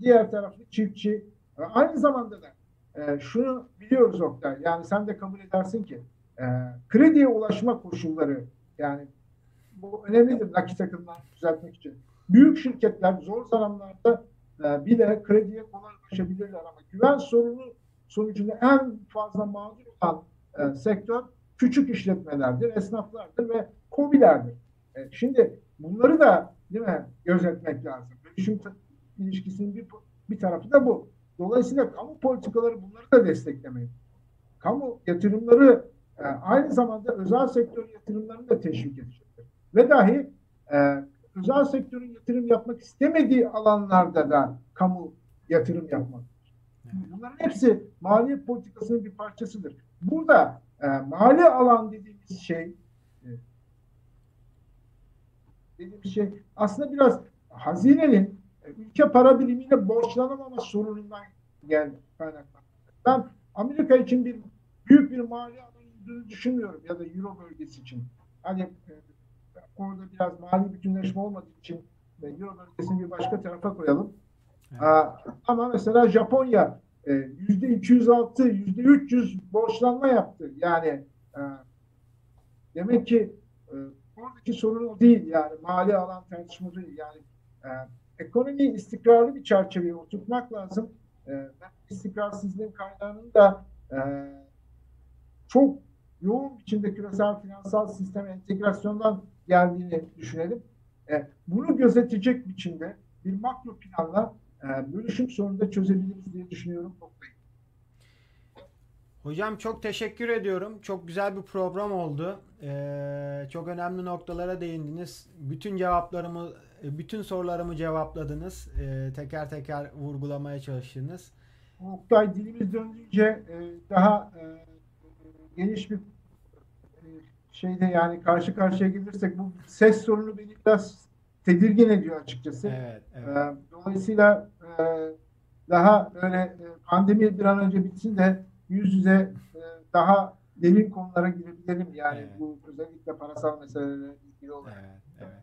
diğer tarafı çiftçi. E, aynı zamanda da e, şunu biliyoruz Oktay, yani sen de kabul edersin ki e, krediye ulaşma koşulları yani bu önemlidir nakit akımlarını düzeltmek için. Büyük şirketler zor zamanlarda e, bile krediye kolay ulaşabilirler ama güven sorunu sonucunda en fazla mağdur olan e, sektör küçük işletmelerdir, esnaflardır ve kobilerdir. E, şimdi bunları da değil mi gözetmek lazım. Bölüşüm ilişkisinin bir, bir tarafı da bu. Dolayısıyla kamu politikaları bunları da desteklemeyi. Kamu yatırımları e, aynı zamanda özel sektör yatırımlarını da teşvik edecektir. Ve dahi e, özel sektörün yatırım yapmak istemediği alanlarda da kamu yatırım yapmak. Bunların hepsi maliye politikasının bir parçasıdır. Burada e, mali alan dediğimiz şey e, dediğimiz şey aslında biraz hazinenin e, ülke para birimiyle borçlanamama sorunundan gel kaynaklanıyor. Ben Amerika için bir büyük bir mali alan düşünmüyorum ya da Euro bölgesi için. Hani e, orada biraz mali bütünleşme olmadığı için Euro bölgesini bir başka tarafa koyalım. Evet. Aa, ama mesela Japonya e, yüzde 206, yüzde 300 borçlanma yaptı. Yani e, demek ki e, oradaki sorun o değil yani mali alan tartışma değil. Yani e, ekonomi istikrarlı bir çerçeveye oturtmak lazım. E, istikrarsızlığın kaynağının da e, çok yoğun biçimde küresel finansal sistem entegrasyondan geldiğini düşünelim. E, bunu gözetecek biçimde bir makro planla e, bölüşüm sorunu da çözebiliriz diye düşünüyorum. Hocam çok teşekkür ediyorum. Çok güzel bir program oldu. Ee, çok önemli noktalara değindiniz. Bütün cevaplarımı, bütün sorularımı cevapladınız. Ee, teker teker vurgulamaya çalıştınız. Oktay dilimiz döndükçe e, daha e, geniş bir şeyde yani karşı karşıya gelirsek bu ses sorunu beni biraz tedirgin ediyor açıkçası. Evet, evet. Ee, dolayısıyla e, daha böyle e, pandemi bir an önce bitsin de yüz yüze e, daha derin konulara girebilelim. Yani evet. bu özellikle parasal meselelerle ilgili olarak. Evet, evet.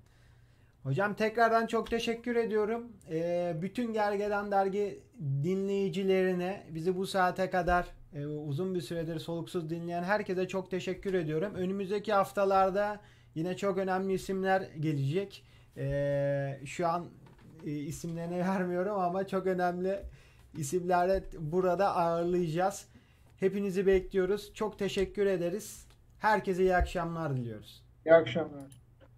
Hocam tekrardan çok teşekkür ediyorum. Ee, bütün Gergedan Dergi dinleyicilerine bizi bu saate kadar e, uzun bir süredir soluksuz dinleyen herkese çok teşekkür ediyorum. Önümüzdeki haftalarda yine çok önemli isimler gelecek. E, şu an e, isimlerini vermiyorum ama çok önemli isimleri burada ağırlayacağız. Hepinizi bekliyoruz. Çok teşekkür ederiz. Herkese iyi akşamlar diliyoruz. İyi akşamlar.